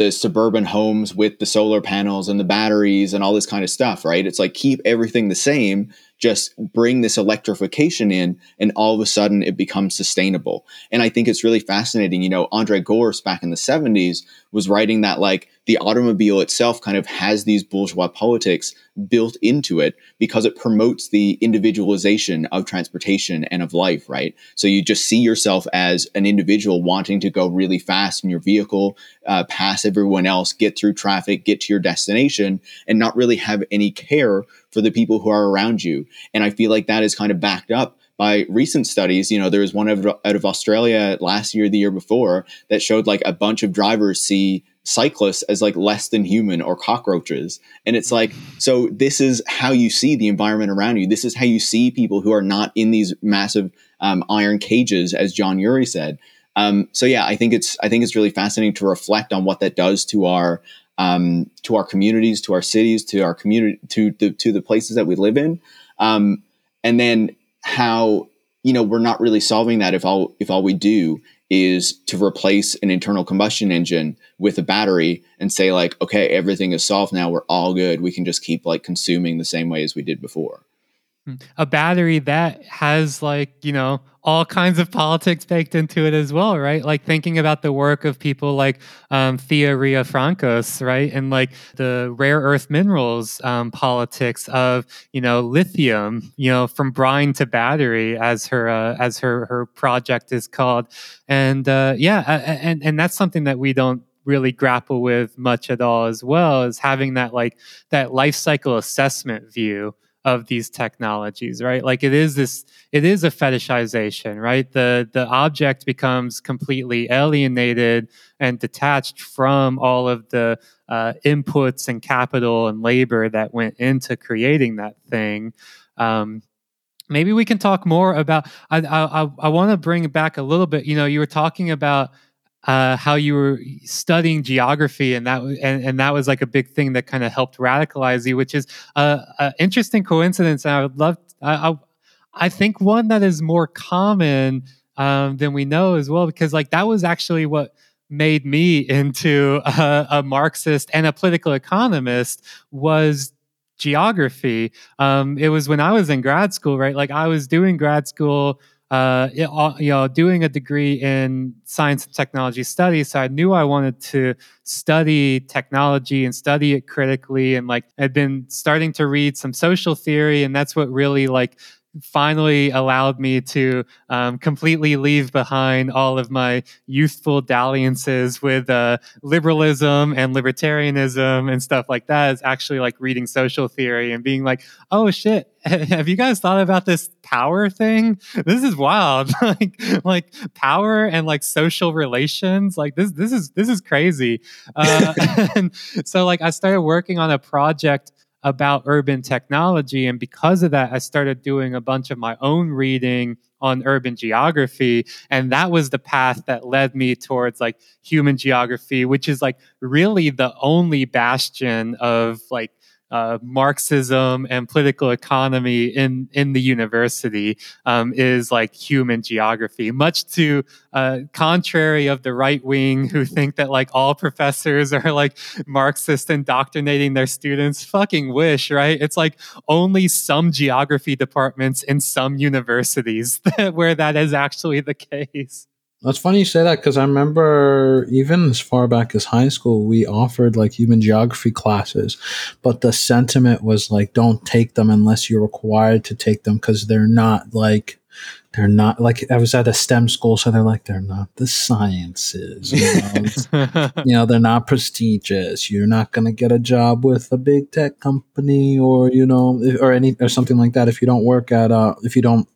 Speaker 4: the suburban homes with the solar panels and the batteries and all this kind of stuff, right? It's like keep everything the same, just bring this electrification in, and all of a sudden it becomes sustainable. And I think it's really fascinating. You know, Andre Gorz back in the 70s was writing that like the automobile itself kind of has these bourgeois politics built into it because it promotes the individualization of transportation and of life, right? So you just see yourself as an individual wanting to go really fast in your vehicle, uh, pass everyone else, get through traffic, get to your destination, and not really have any care for the people who are around you. And I feel like that is kind of backed up by recent studies. You know, there was one out of Australia last year, the year before, that showed like a bunch of drivers see cyclists as like less than human or cockroaches. And it's like, so this is how you see the environment around you. This is how you see people who are not in these massive um, iron cages, as John Urry said. Um, so yeah, I think it's I think it's really fascinating to reflect on what that does to our um, to our communities, to our cities, to our community, to the to the places that we live in, um, and then how you know we're not really solving that if all if all we do is to replace an internal combustion engine with a battery and say like okay everything is solved now we're all good we can just keep like consuming the same way as we did before.
Speaker 3: A battery that has like you know all kinds of politics baked into it as well right? Like thinking about the work of people like um, thea riofrancos right? And like the rare earth minerals um, politics of you know lithium you know from brine to battery as her uh, as her her project is called. And uh, yeah and and that's something that we don't really grapple with much at all as well is having that like that life cycle assessment view of these technologies right? Like it is this it is a fetishization right? The the object becomes completely alienated and detached from all of the uh, inputs and capital and labor that went into creating that thing. Um, maybe we can talk more about i i, I want to bring back a little bit. You know you were talking about uh, how you were studying geography, and that and, and that was like a big thing that kind of helped radicalize you, which is an interesting coincidence. And I would love, I, I, I think one that is more common um, than we know as well, because like that was actually what made me [LAUGHS] into a, a Marxist and a political economist was geography. Um, it was when I was in grad school, right? Like I was doing grad school uh, you know, doing a degree in science and technology studies. So I knew I wanted to study technology and study it critically. And like, I'd been starting to read some social theory, and that's what really like finally allowed me to um, completely leave behind all of my youthful dalliances with uh, liberalism and libertarianism and stuff like that. Is actually like reading social theory and being like oh shit. [LAUGHS] Have you guys thought about this power thing? This is wild. [LAUGHS] Like like power and like social relations. Like this this is this is crazy. Uh, [LAUGHS] and so like i started working on a project about urban technology. And because of that, I started doing a bunch of my own reading on urban geography. And that was the path that led me towards like human geography, which is like really the only bastion of like uh, Marxism and political economy in in the university um, is like human geography, much to uh, contrary of the right wing who think that like all professors are like Marxist indoctrinating their students. Fucking wish, right? It's like only some geography departments in some universities [LAUGHS] where that is actually the case.
Speaker 5: That's funny you say that because I remember even as far back as high school, we offered like human geography classes, but the sentiment was like, don't take them unless you're required to take them because they're not like, they're not like I was at a STEM school, so they're like they're not the sciences, you know, [LAUGHS] you know they're not prestigious. You're not going to get a job with a big tech company or you know or any or something like that if you don't work at uh if you don't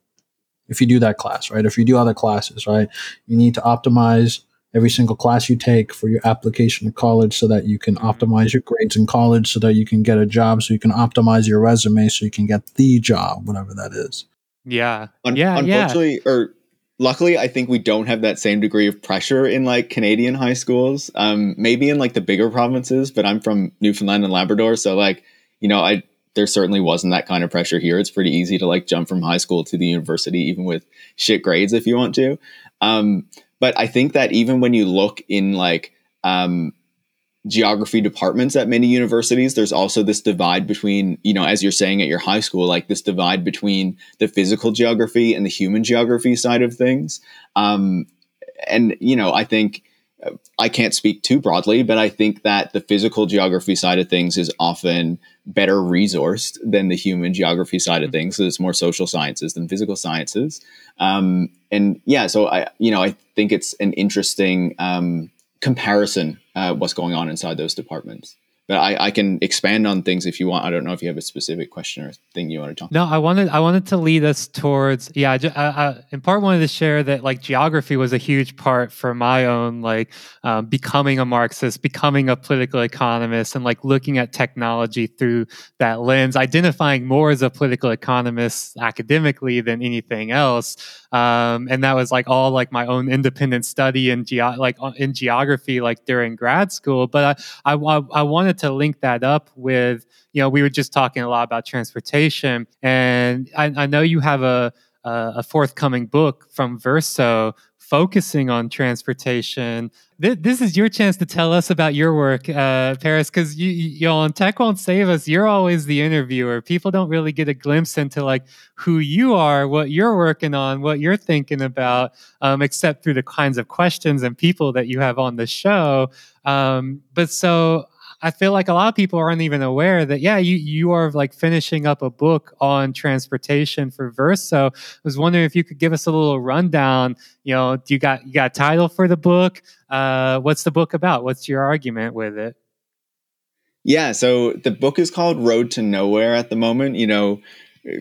Speaker 5: if you do that class, right? If you do other classes, right? You need to optimize every single class you take for your application to college so that you can optimize your grades in college so that you can get a job so you can optimize your resume so you can get the job whatever that is
Speaker 3: Yeah.
Speaker 4: Un-
Speaker 3: yeah. Yeah.
Speaker 4: unfortunately, or luckily, I think we don't have that same degree of pressure in like Canadian high schools. Um, maybe in like the bigger provinces, but I'm from Newfoundland and Labrador, so like you know, I there certainly wasn't that kind of pressure here. It's pretty easy to like jump from high school to the university, even with shit grades if you want to. Um, but I think that even when you look in like um, geography departments at many universities there's also this divide between you know as you're saying at your high school like this divide between the physical geography and the human geography side of things um, and you know i think i can't speak too broadly but i think that the physical geography side of things is often better resourced than the human geography side of things. So it's more social sciences than physical sciences. Um, and yeah so i you know i think it's an interesting um, comparison uh, what's going on inside those departments. But I, I can expand on things if you want. I don't know if you have a specific question or thing you want to talk.
Speaker 3: No, I wanted I wanted to lead us towards yeah. I, I, in part wanted to share that like geography was a huge part for my own like um, becoming a Marxist, becoming a political economist, and like looking at technology through that lens, identifying more as a political economist academically than anything else. Um, and that was like all like my own independent study in geo like uh, in geography like during grad school. But I I, I wanted to link that up with you know we were just talking a lot about transportation, and I, I know you have a a forthcoming book from Verso focusing on transportation. Th- this is your chance to tell us about your work, uh, Paris, because you, you, on Tech Won't Save Us, you're always the interviewer. People don't really get a glimpse into like who you are, what you're working on, what you're thinking about, um, except through the kinds of questions and people that you have on the show. Um, but so I feel like a lot of people aren't even aware that yeah, you you are like finishing up a book on transportation for Verso. I was wondering if you could give us a little rundown. You know, do you got you got a title for the book? Uh, what's the book about? What's your argument with it?
Speaker 4: Yeah, so the book is called Road to Nowhere at the moment. You know,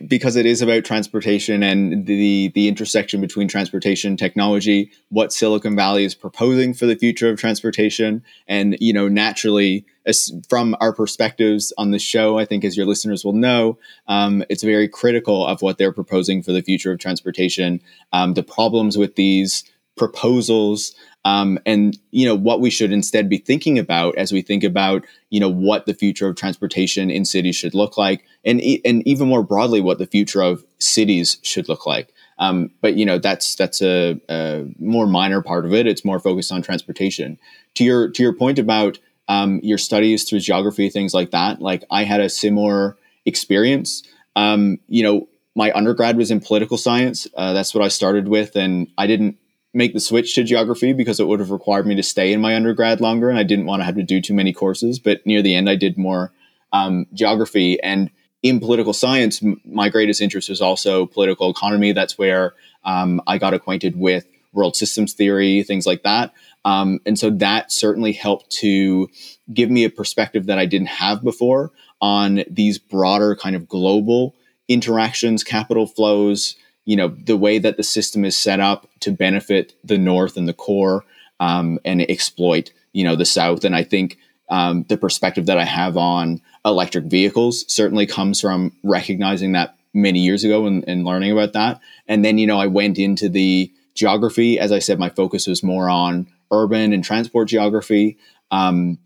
Speaker 4: because it is about transportation and the the intersection between transportation technology, what Silicon Valley is proposing for the future of transportation, and you know, naturally, as from our perspectives on the show, I think as your listeners will know, um, it's very critical of what they're proposing for the future of transportation. Um, the problems with these proposals um, and you know what we should instead be thinking about as we think about you know what the future of transportation in cities should look like and and even more broadly what the future of cities should look like. Um, but you know that's that's a, a, more minor part of it. It's more focused on transportation. To your to your point about um, your studies through geography things like that like i had a similar experience. Um, you know my undergrad was in political science. Uh, that's what i started with and i didn't make the switch to geography because it would have required me to stay in my undergrad longer and I didn't want to have to do too many courses. But near the end, I did more um, geography. And in political science, m- my greatest interest was also political economy. That's where um, I got acquainted with world systems theory, things like that. Um, and so that certainly helped to give me a perspective that I didn't have before on these broader kind of global interactions, capital flows, you know the way that the system is set up to benefit the north and the core um, and exploit you know the south. And i think um, the perspective that i have on electric vehicles certainly comes from recognizing that many years ago and, and learning about that. And then you know i went into the geography. As i said my focus was more on urban and transport geography. Um,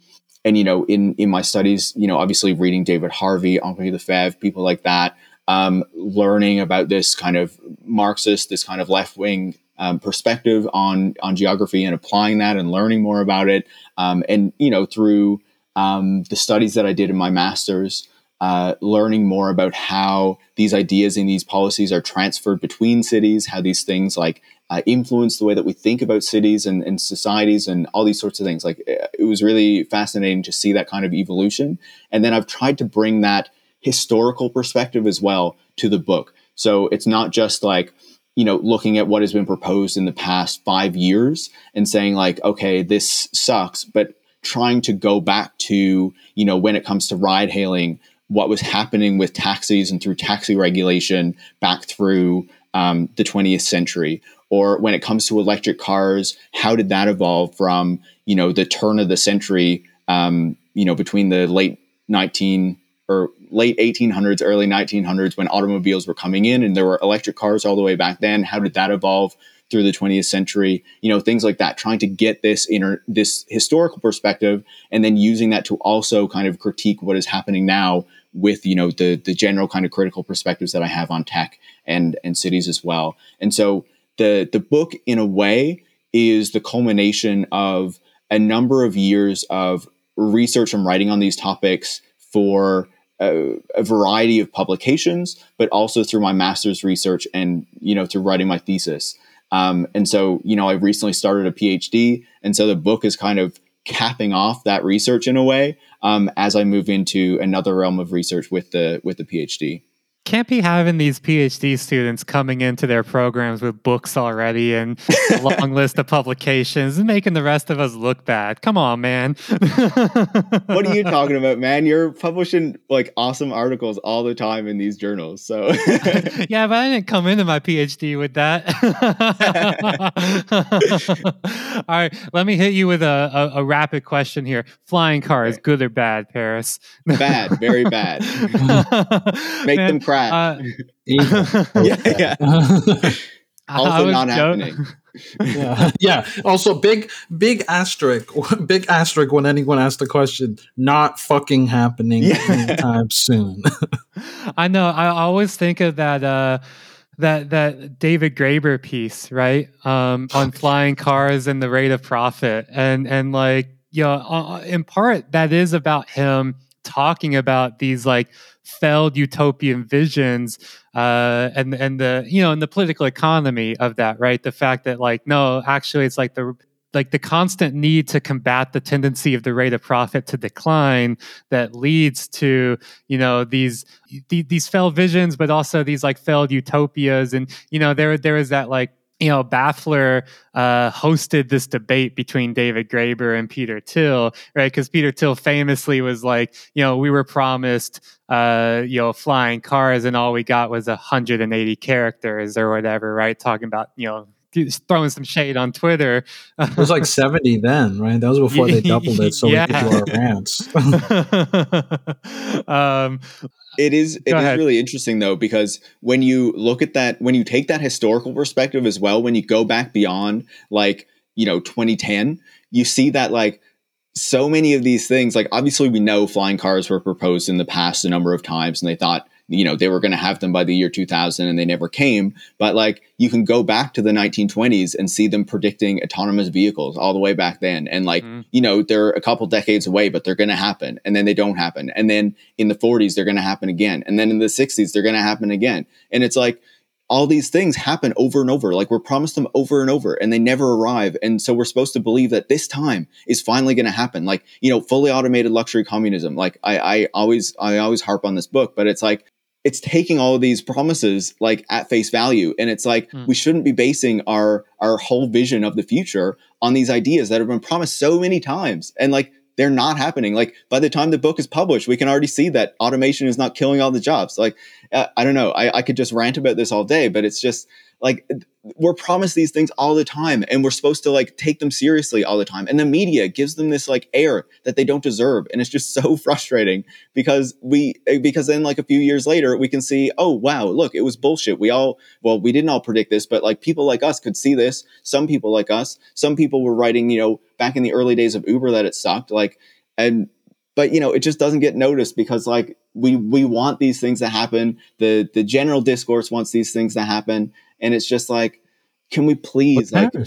Speaker 4: and you know in in my studies you know obviously reading david harvey henri lefebvre people like that um, learning about this kind of Marxist, this kind of left wing um, perspective on on geography and applying that and learning more about it. Um, and you know, through um, the studies that I did in my master's, uh, learning more about how these ideas and these policies are transferred between cities, how these things like uh, influence the way that we think about cities and, and societies and all these sorts of things. Like it was really fascinating to see that kind of evolution. And then I've tried to bring that historical perspective as well to the book. So it's not just like, you know, looking at what has been proposed in the past five years and saying, like, okay, this sucks, but trying to go back to, you know, when it comes to ride hailing, what was happening with taxis and through taxi regulation back through um, the 20th century or when it comes to electric cars how did that evolve from you know the turn of the century um, you know between the late 19 or late 1800s early 1900s when automobiles were coming in and there were electric cars all the way back then how did that evolve through the 20th century you know things like that trying to get this inner this historical perspective and then using that to also kind of critique what is happening now with you know the the general kind of critical perspectives that I have on tech and and cities as well. And so the the book in a way is the culmination of a number of years of research and writing on these topics for a, a, variety of publications, but also through my master's research and you know through writing my thesis. Um, and so you know I recently started a PhD, and so the book is kind of capping off that research in a way um, as I move into another realm of research with the with the PhD
Speaker 3: can't be having these PhD students coming into their programs with books already and a [LAUGHS] long list of publications and making the rest of us look bad. Come on, man. [LAUGHS]
Speaker 4: what are you talking about, man? You're publishing like awesome articles all the time in these journals. So [LAUGHS]
Speaker 3: Yeah, but I didn't come into my PhD with that. all right, let me hit you with a, a, a rapid question here. Flying cars, okay. good or bad, Paris?
Speaker 4: bad, very bad. Make man, them cry uh, [LAUGHS] [LAUGHS]
Speaker 5: yeah, yeah. [LAUGHS]
Speaker 4: also not happening.
Speaker 5: yeah. yeah. Also, big, big asterisk, big asterisk when anyone asks the question, not fucking happening yeah. anytime soon.
Speaker 3: I know. I always think of that. Uh, that that David Graeber piece, right, um, on flying cars and the rate of profit, and and like you know, uh, in part that is about him talking about these like failed utopian visions uh, and and the you know and the political economy of that right? The fact that like no actually it's like the like the constant need to combat the tendency of the rate of profit to decline that leads to you know these these failed visions but also these like failed utopias. And you know there there is that like you know, Baffler uh, hosted this debate between David Graeber and Peter Thiel, right? Because Peter Thiel famously was like, you know, we were promised, uh, you know, flying cars, and all we got was 180 characters or whatever, right? Talking about, you know, throwing some shade on Twitter.
Speaker 5: it was like 70 then, right? That was before they doubled it, so yeah. we could do our [LAUGHS] rants. [LAUGHS]
Speaker 4: um, it is it is really interesting though because when you look at that when you take that historical perspective as well when you go back beyond like you know 2010 you see that like so many of these things like obviously we know flying cars were proposed in the past a number of times and they thought you know they were going to have them by the year 2000 and they never came but like you can go back to the 1920s and see them predicting autonomous vehicles all the way back then and like mm. you know they're a couple decades away but they're going to happen and then they don't happen and then in the 40s they're going to happen again and then in the 60s they're going to happen again and it's like all these things happen over and over. Like we're promised them over and over and they never arrive. And so we're supposed to believe that this time is finally going to happen. Like, you know, fully automated luxury communism. Like I, I always, I always harp on this book, but it's like, it's taking all of these promises like at face value. And it's like mm. we shouldn't be basing our our whole vision of the future on these ideas that have been promised so many times. And like they're not happening. Like by the time the book is published we can already see that automation is not killing all the jobs. Like uh, i don't know. I, I could just rant about this all day but it's just like we're promised these things all the time and we're supposed to like take them seriously all the time. And the media gives them this like air that they don't deserve and it's just [LAUGHS] so frustrating because we eh, because then like a few years later we can see oh wow look it was bullshit. We all well we didn't all predict this but like people like us could see this. Some people like us. Some people were writing you know back in the early days of uber that it sucked like and but you know it just doesn't get noticed because like we we want these things to happen. The the general discourse wants these things to happen and it's just like can we please like
Speaker 5: in the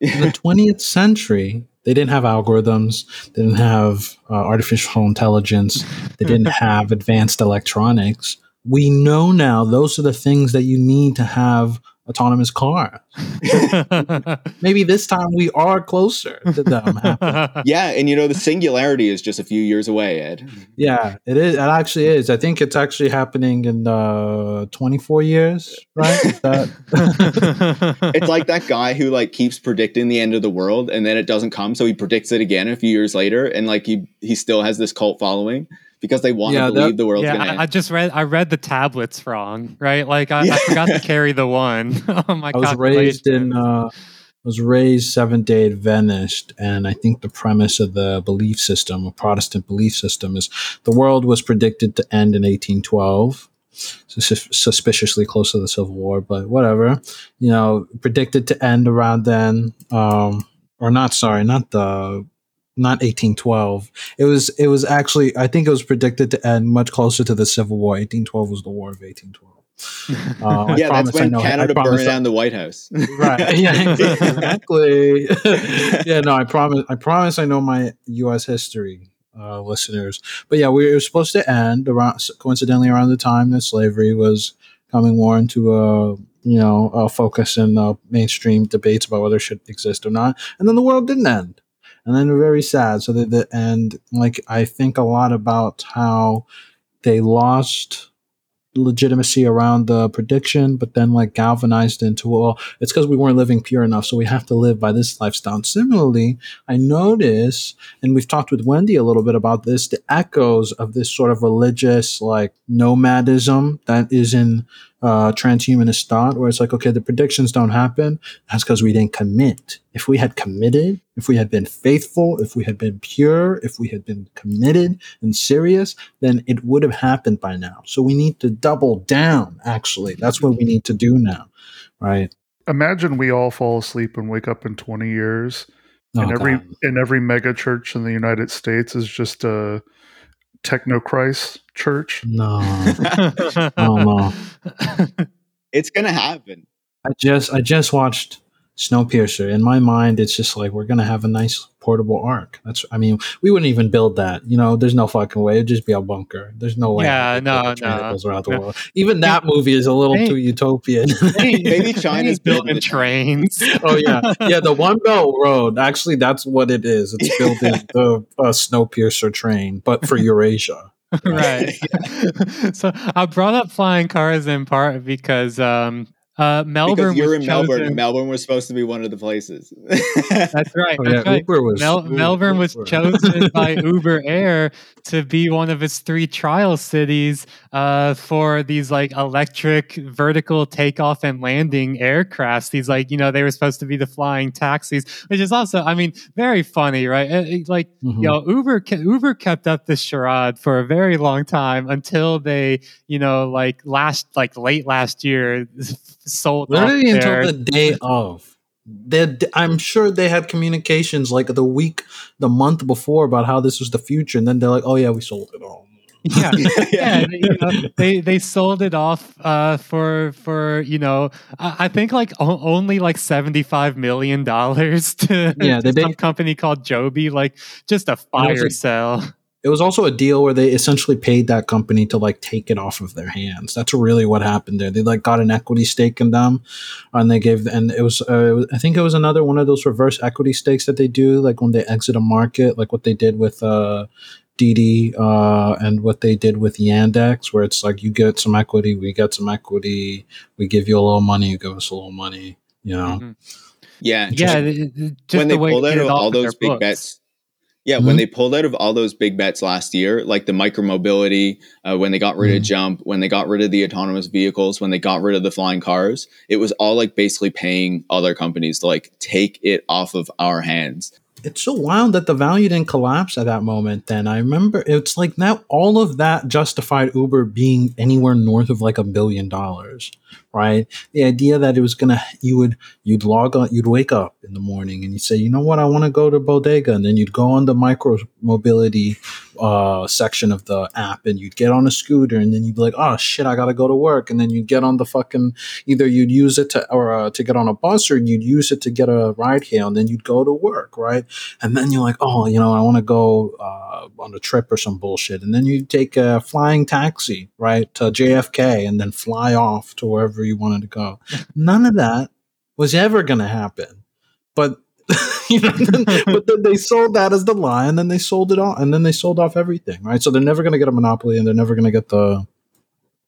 Speaker 5: [LAUGHS] 20th century they didn't have algorithms they didn't have uh, artificial intelligence they didn't [LAUGHS] have advanced electronics. We know now those are the things that you need to have autonomous car. [LAUGHS] Maybe this time we are closer to them happening. [LAUGHS]
Speaker 4: Yeah, and you know the singularity is just a few years away, Ed.
Speaker 5: Yeah, it is. It actually is. I think it's actually happening in uh, 24 years, right? [LAUGHS]
Speaker 4: it's like that guy who like keeps predicting the end of the world and then it doesn't come, so he predicts it again a few years later, and like he he still has this cult following. Because they want
Speaker 5: Yeah,
Speaker 4: to
Speaker 5: that-
Speaker 4: believe the world's
Speaker 3: yeah,
Speaker 4: going to
Speaker 3: I, I just read I read the tablets wrong, right? Like I,
Speaker 4: Yeah.
Speaker 3: I forgot to carry the one. [LAUGHS] oh my god.
Speaker 5: I was raised in uh, was raised Seventh Day Adventist, and I think the premise of the belief system, a Protestant belief system, is the world was predicted to end in 1812. sus- Suspiciously close to the Civil War, but whatever. You know, predicted to end around then, um, or not. Sorry, not the not 1812. It was it was actually I think it was predicted to end much closer to the Civil War. 1812 was the War of 1812. [LAUGHS] Uh,
Speaker 4: yeah, that's when Canada burned down the White House. [LAUGHS]
Speaker 5: right yeah [LAUGHS] exactly yeah no i promise i promise i know my us history uh, listeners but yeah we were supposed to end around coincidentally around the time that slavery was coming more into a you know a focus in uh, mainstream debates about whether it should exist or not and then the world didn't end and then very sad so that the and like i think a lot about how they lost legitimacy around the prediction, but then like galvanized into well, it's because we weren't living pure enough, so we have to live by this lifestyle. Similarly, I notice, and we've talked with Wendy a little bit about this, the echoes of this sort of religious like nomadism that is in uh, transhumanist thought, where it's like, okay, the predictions don't happen. That's because we didn't commit. If we had committed, if we had been faithful, if we had been pure, if we had been committed and serious, then it would have happened by now. So we need to double down, actually. That's what we need to do now, right?
Speaker 7: Imagine we all fall asleep and wake up in 20 years,
Speaker 5: Oh,
Speaker 7: and every
Speaker 5: God.
Speaker 7: and every mega church in the United States is just a techno Christ church.
Speaker 5: No. [LAUGHS] Oh, no.
Speaker 4: it's going to happen.
Speaker 5: I just I just watched Snowpiercer. In my mind, it's just like we're gonna have a nice portable ark. That's I mean, we wouldn't even build that. You know, there's no fucking way. It'd just be a bunker. There's no way.
Speaker 3: Yeah, no,
Speaker 5: a
Speaker 3: no,
Speaker 5: goes around the
Speaker 3: no.
Speaker 5: world. Even that movie is a little
Speaker 3: Hey.
Speaker 5: too utopian.
Speaker 4: Maybe [LAUGHS] China's building
Speaker 3: building trains. [LAUGHS]
Speaker 5: oh yeah, yeah. The One Belt Road. Actually, that's what it is. It's building [LAUGHS] the uh, Snowpiercer train, but for Eurasia.
Speaker 3: right. so I brought up flying cars in part because um, uh, Melbourne
Speaker 4: because you're
Speaker 3: was
Speaker 4: in Melbourne,
Speaker 3: chosen-
Speaker 4: and Melbourne was supposed to be one of the places. [LAUGHS]
Speaker 3: That's right.
Speaker 5: Oh,
Speaker 3: that's
Speaker 5: yeah,
Speaker 3: right.
Speaker 5: Uber was.
Speaker 3: Mel-
Speaker 5: Uber-
Speaker 3: Melbourne was
Speaker 5: Uber.
Speaker 3: chosen [LAUGHS] by Uber Air to be one of its three trial cities uh, for these like electric vertical takeoff and landing aircrafts. These like you know they were supposed to be the flying taxis, which is also I mean very funny, right? It- it- like
Speaker 5: Mhm.
Speaker 3: you know Uber ke- Uber kept up this charade for a very long time until they you know like last like late last year sold
Speaker 5: Literally until the day of. They, I'm sure they had communications like the week, the month before about how this was the future, and then they're like, "Oh yeah, we sold it all."
Speaker 3: yeah. [LAUGHS]
Speaker 4: yeah.
Speaker 3: they, you know, they they sold it off uh, for for you know I, I think like o- only like seventy five million dollars [LAUGHS] to,
Speaker 5: Yeah, they
Speaker 3: some company called Joby, like just a fire sale.
Speaker 5: It was also a deal where they essentially paid that company to like take it off of their hands. That's really what happened there. They like got an equity stake in them, and they gave and it was uh, I think it was another one of those reverse equity stakes that they do, like when they exit a market, like what they did with uh, Didi uh, and what they did with Yandex, where it's like you get some equity, we get some equity, we give you a little money, you give us a little money, you know.
Speaker 3: Mhm.
Speaker 4: yeah,
Speaker 3: Yeah, it- it- just
Speaker 4: when
Speaker 3: the
Speaker 4: they pulled out
Speaker 3: did
Speaker 4: of all those big
Speaker 3: books.
Speaker 4: bets. Yeah,
Speaker 5: Mhm.
Speaker 4: when they pulled out of all those big bets last year, like the micromobility, uh, when they got rid
Speaker 5: Mhm.
Speaker 4: of Jump, when they got rid of the autonomous vehicles, when they got rid of the flying cars, it was all like basically paying other companies to like take it off of our hands.
Speaker 5: it's so wild that the value didn't collapse at that moment then i remember it's like now all of that justified uber being anywhere north of like a billion dollars right the idea that it was gonna you would you'd log on you'd wake up in the morning and you'd say you know what? I want to go to bodega. And then you'd go on the micro mobility uh, section of the app and you'd get on a scooter and then you'd be like oh shit i gotta go to work. And then you'd get on the fucking either you'd use it to or uh, to get on a bus or you'd use it to get a ride here and then you'd go to work right? And then you're like, oh, you know, I want to go uh, on a trip or some bullshit, and then you take a flying taxi right to JFK and then fly off to wherever you wanted to go. [LAUGHS] None of that was ever going to happen, but. [LAUGHS] you know, then, [LAUGHS] but then they sold that as the lie, and then they sold it all, and then they sold off everything, right? So they're never going to get a monopoly, and they're never going to get the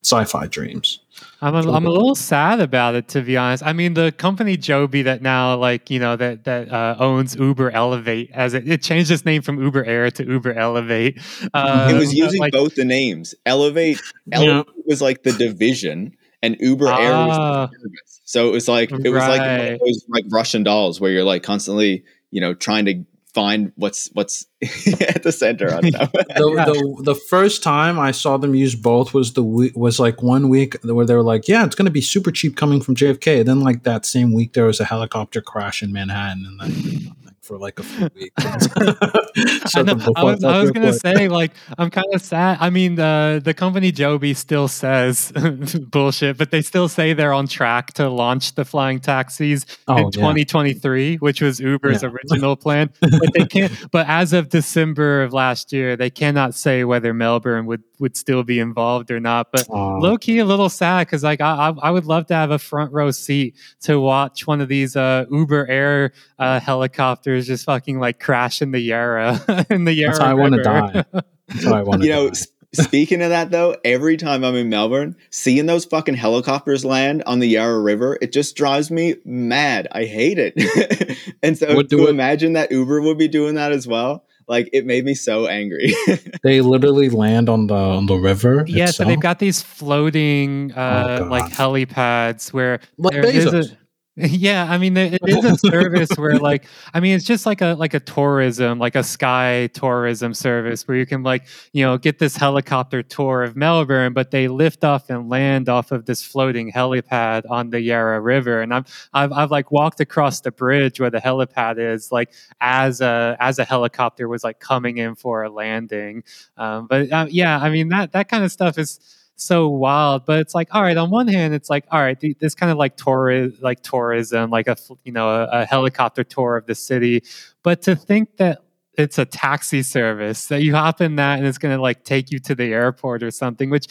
Speaker 5: sci-fi dreams.
Speaker 3: I'm a, I'm a little sad about it to be honest. I mean, the company Joby that now like you know that that uh, owns Uber Elevate as it, it changed its name from Uber Air to Uber Elevate. Uh,
Speaker 4: it was using
Speaker 3: like,
Speaker 4: both the names. Elevate, Elevate was like the division, and Uber Air was
Speaker 3: Ah.
Speaker 4: the service. So it was like it was like one
Speaker 3: Right.
Speaker 4: of those like Russian dolls where you're like constantly, you know, trying to find what's what's [LAUGHS] at the center. I don't know.
Speaker 5: the,
Speaker 3: Yeah.
Speaker 5: the the first time I saw them use both was the week was like one week where they were like, yeah, it's going to be super cheap coming from JFK. Then like that same week there was a helicopter crash in Manhattan, and then like, for like a few [LAUGHS] weeks. [LAUGHS]
Speaker 3: I, know, I was, I was gonna say like I'm kind of sad. I mean the the company Joby still says [LAUGHS] bullshit, but they still say they're on track to launch the flying taxis
Speaker 5: Oh,
Speaker 3: in
Speaker 5: yeah.
Speaker 3: 2023, which was Uber's
Speaker 5: Yeah.
Speaker 3: original plan. But they can't. But as of December of last year, they cannot say whether Melbourne would would still be involved or not. But
Speaker 5: Oh.
Speaker 3: low key a little sad because like I, I I would love to have a front row seat to watch one of these uh, Uber Air uh, helicopters just fucking like crash in the Yarra [LAUGHS] in the Yarra.
Speaker 5: That's how I want to die. That's how I [LAUGHS] want to
Speaker 4: you know,
Speaker 5: die.
Speaker 4: s- speaking of that though, every time I'm in Melbourne, seeing those fucking helicopters land on the Yarra River, it just drives me mad. I hate it. [LAUGHS] and so
Speaker 5: What do
Speaker 4: to
Speaker 5: it-
Speaker 4: imagine that Uber would be doing that as well, like it made me so angry.
Speaker 5: They literally land on the on the river.
Speaker 3: Yeah, so they've got these floating uh,
Speaker 5: God.
Speaker 3: like helipads where
Speaker 5: Like
Speaker 3: there is
Speaker 5: Bezos.
Speaker 3: a yeah, I mean it is a service [LAUGHS] where like I mean it's just like a like a tourism, like a sky tourism service where you can like, you know, get this helicopter tour of Melbourne, but they lift off and land off of this floating helipad on the Yarra River. And I've I've I've like walked across the bridge where the helipad is like as a as a helicopter was like coming in for a landing. Um, but uh, yeah, I mean that that kind of stuff is so wild. But it's like, all right, on one hand, it's like, all right, th- this kind of like tour like tourism, like a you know a, a helicopter tour of the city. But to think that it's a taxi service that you hop in that and it's going to like take you to the airport or something, which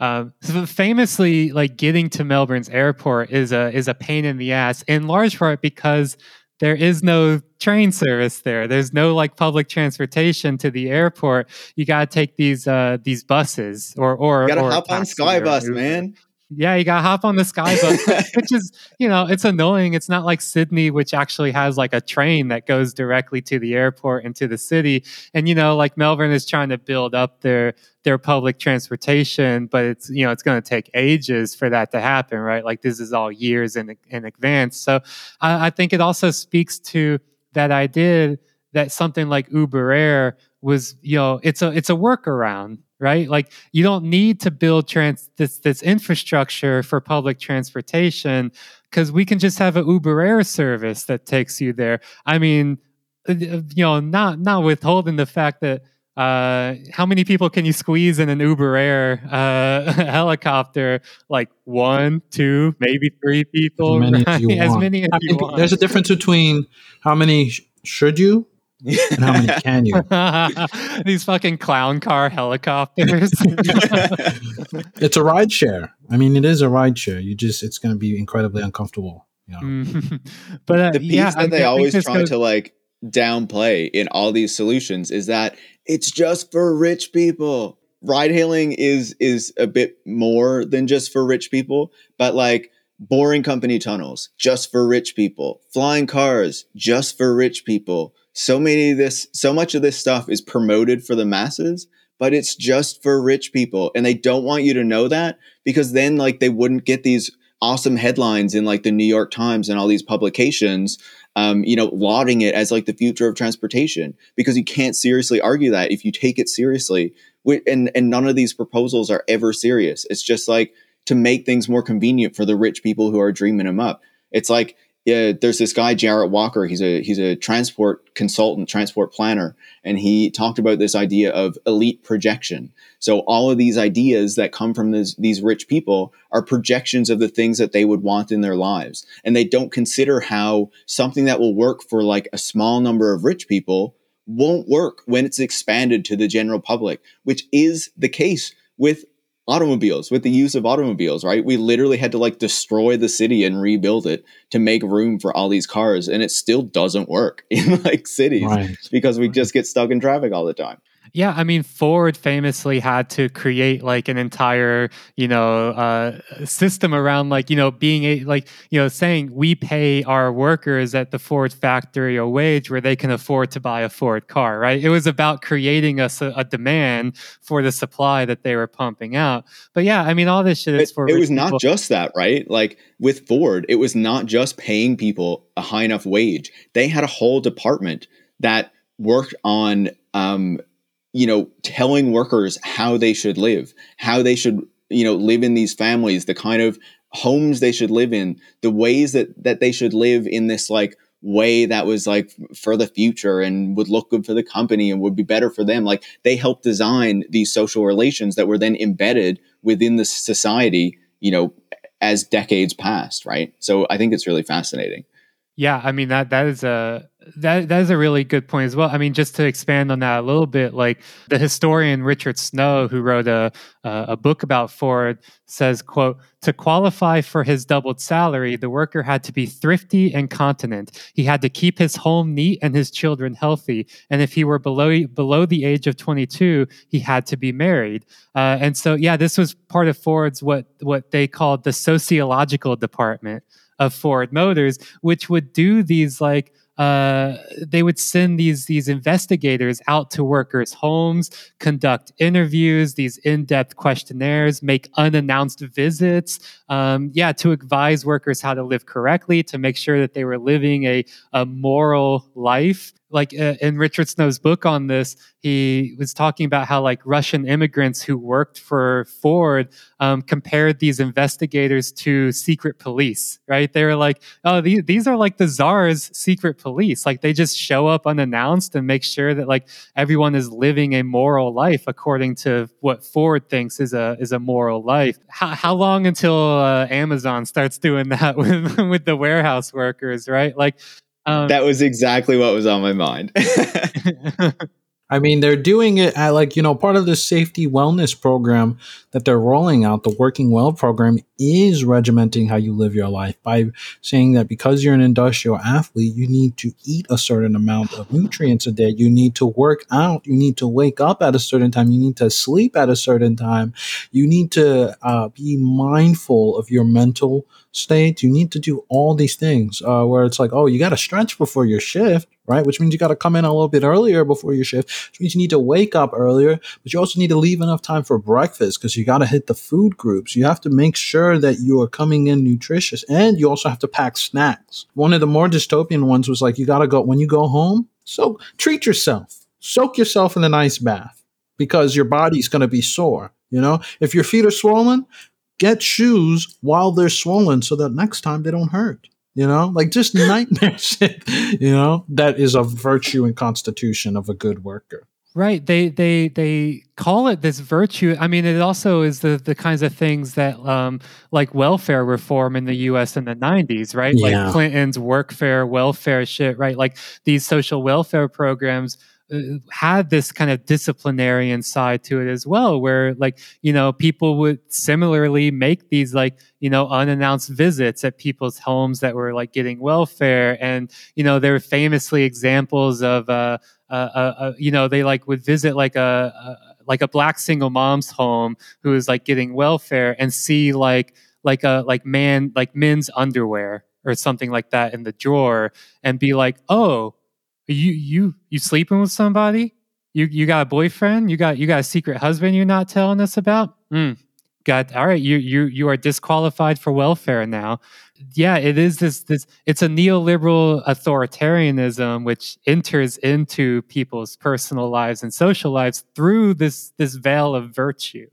Speaker 3: um, famously like getting to Melbourne's airport is a is a pain in the ass in large part because there is no train service there. There's no like public transportation to the airport. You got to take these uh these buses or or
Speaker 4: you gotta
Speaker 3: or
Speaker 4: hop on Skybus, man.
Speaker 3: Yeah, you got to hop on the Skybus, [LAUGHS] which is, you know, it's annoying. It's not like Sydney, which actually has like a train that goes directly to the airport and to the city. And you know, like Melbourne is trying to build up their their public transportation, but it's you know it's going to take ages for that to happen, right? Like this is all years in in advance. So I, I think it also speaks to that idea that something like Uber Air was, you know, it's a it's a workaround, right? Like you don't need to build trans this this infrastructure for public transportation because we can just have an Uber Air service that takes you there. I mean, uh, uh, you know, not not withholding the fact that uh, how many people can you squeeze in an Uber Air uh, [LAUGHS] helicopter? Like one, two, maybe three people.
Speaker 5: as many as you
Speaker 3: As
Speaker 5: want.
Speaker 3: many as you want.
Speaker 5: there's a difference between how many sh- should you and how many can you. [LAUGHS]
Speaker 3: These fucking clown car helicopters. [LAUGHS]
Speaker 5: It's a ride share. I mean, it is a ride share. You just it's going to be incredibly uncomfortable. You know?
Speaker 3: Mhm. but uh,
Speaker 4: the piece
Speaker 3: yeah,
Speaker 4: that
Speaker 3: I- I
Speaker 4: they always try
Speaker 3: goes-
Speaker 4: to like downplay in all these solutions is that it's just for rich people. Ride hailing is is a bit more than just for rich people, but like boring company tunnels just for rich people, flying cars just for rich people. So many of this so much of this stuff is promoted for the masses, but it's just for rich people and they don't want you to know that because then like they wouldn't get these awesome headlines in like the New York Times and all these publications um, you know, lauding it as like the future of transportation because you can't seriously argue that if you take it seriously. And and none of these proposals are ever serious. It's just like to make things more convenient for the rich people who are dreaming them up. It's like yeah, there's this guy Jarrett Walker. He's a he's a transport consultant, transport planner, and he talked about this idea of elite projection. So all of these ideas that come from this, these rich people are projections of the things that they would want in their lives, and they don't consider how something that will work for like a small number of rich people won't work when it's expanded to the general public, which is the case with automobiles with the use of automobiles right? We literally had to like destroy the city and rebuild it to make room for all these cars and it still doesn't work [LAUGHS] in like cities
Speaker 5: Right.
Speaker 4: because we just get stuck in traffic all the time
Speaker 3: Yeah, I mean, Ford famously had to create like an entire, you know, uh, system around like, you know, being a like, you know, saying we pay our workers at the Ford factory a wage where they can afford to buy a Ford car, right? It was about creating a, a demand for the supply that they were pumping out. But yeah, I mean, all this shit is
Speaker 4: But
Speaker 3: for
Speaker 4: it was not
Speaker 3: people.
Speaker 4: just that, right? Like with Ford, it was not just paying people a high enough wage. They had a whole department that worked on, um, you know, telling workers how they should live, how they should, you know, live in these families, the kind of homes they should live in, the ways that that they should live in this like way that was like for the future and would look good for the company and would be better for them. Like they helped design these social relations that were then embedded within the society you know as decades passed right? So i think it's really fascinating.
Speaker 3: Yeah, I mean that that is a that that is a really good point as well. I mean, just to expand on that a little bit, like the historian Richard Snow, who wrote a a, a book about Ford, says, "quote To qualify for his doubled salary, the worker had to be thrifty and continent. He had to keep his home neat and his children healthy. And if he were below below the age of 22, he had to be married. Uh, and so, yeah, this was part of Ford's what what they called the sociological department." of Ford Motors, which would do these like uh, they would send these these investigators out to workers' homes, conduct interviews, these in-depth questionnaires, make unannounced visits, um, yeah, to advise workers how to live correctly, to make sure that they were living a a moral life. Like uh, in Richard Snow's book on this, he was talking about how like Russian immigrants who worked for Ford um, compared these investigators to secret police. Right? They were like, oh, these these are like the czar's secret police. Like they just show up unannounced and make sure that like everyone is living a moral life according to what Ford thinks is a is a moral life. How, how long until uh, Amazon starts doing that [LAUGHS] with with the warehouse workers? Right? Like. Um,
Speaker 4: that was exactly what was on my mind [LAUGHS] [LAUGHS]
Speaker 5: I mean, they're doing it at like, you know, part of the safety wellness program that they're rolling out, the Working Well program, is regimenting how you live your life by saying that because you're an industrial athlete, you need to eat a certain amount of nutrients a day. You need to work out. You need to wake up at a certain time. You need to sleep at a certain time. You need to uh, be mindful of your mental state. You need to do all these things uh, where it's like, oh, you got to stretch before your shift, right? Which means you got to come in a little bit earlier before your shift, which means you need to wake up earlier, but you also need to leave enough time for breakfast because you got to hit the food groups. You have to make sure that you are coming in nutritious and you also have to pack snacks. One of the more dystopian ones was like, you got to go, when you go home, so treat yourself, soak yourself in a nice bath because your body's going to be sore. You know, if your feet are swollen, get shoes while they're swollen so that next time they don't hurt. You know, like just nightmare [LAUGHS] shit. You know, that is a virtue and constitution of a good worker.
Speaker 3: Right. They they they call it this virtue. I mean, it also is the the kinds of things that um like welfare reform in the US in the 90s, right?
Speaker 5: Yeah.
Speaker 3: Like Clinton's workfare, welfare shit, right? Like these social welfare programs had this kind of disciplinarian side to it as well where like you know people would similarly make these like you know unannounced visits at people's homes that were like getting welfare. And you know there were famously examples of uh, uh, uh, uh you know they like would visit like a, a like a black single mom's home who is like getting welfare and see like like a like man like men's underwear or something like that in the drawer and be like oh you you you sleeping with somebody? You you got a boyfriend? You got you got a secret husband you're not telling us about? Mm, got all right you you you are disqualified for welfare now. Yeah it is this this it's a neoliberal authoritarianism which enters into people's personal lives and social lives through this this veil of virtue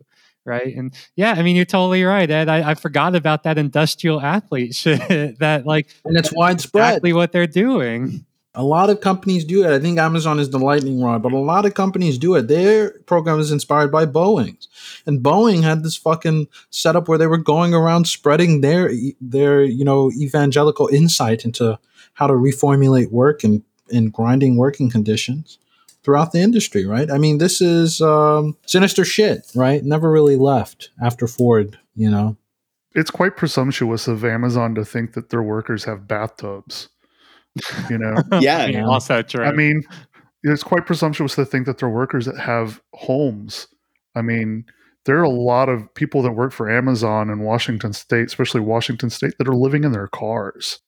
Speaker 3: right? And yeah i mean you're totally right ed. I, I forgot about that industrial athlete [LAUGHS] shit that like
Speaker 5: And it's widespread.
Speaker 3: exactly what they're doing
Speaker 5: A lot of companies do it. I think Amazon is the lightning rod, but a lot of companies do it. Their program is inspired by Boeing's, and Boeing had this fucking setup where they were going around spreading their their you know evangelical insight into how to reformulate work and in grinding working conditions throughout the industry. Right? I mean, this is um, sinister shit. Right? Never really left after Ford. You know.
Speaker 7: It's quite presumptuous of Amazon to think that their workers have bathtubs. You know, [LAUGHS]
Speaker 4: yeah
Speaker 3: I mean,
Speaker 5: Yeah.
Speaker 3: also true
Speaker 7: I mean, it's quite presumptuous to think that they're workers that have homes. I mean, there are a lot of people that work for Amazon in Washington State, especially Washington State, that are living in their cars.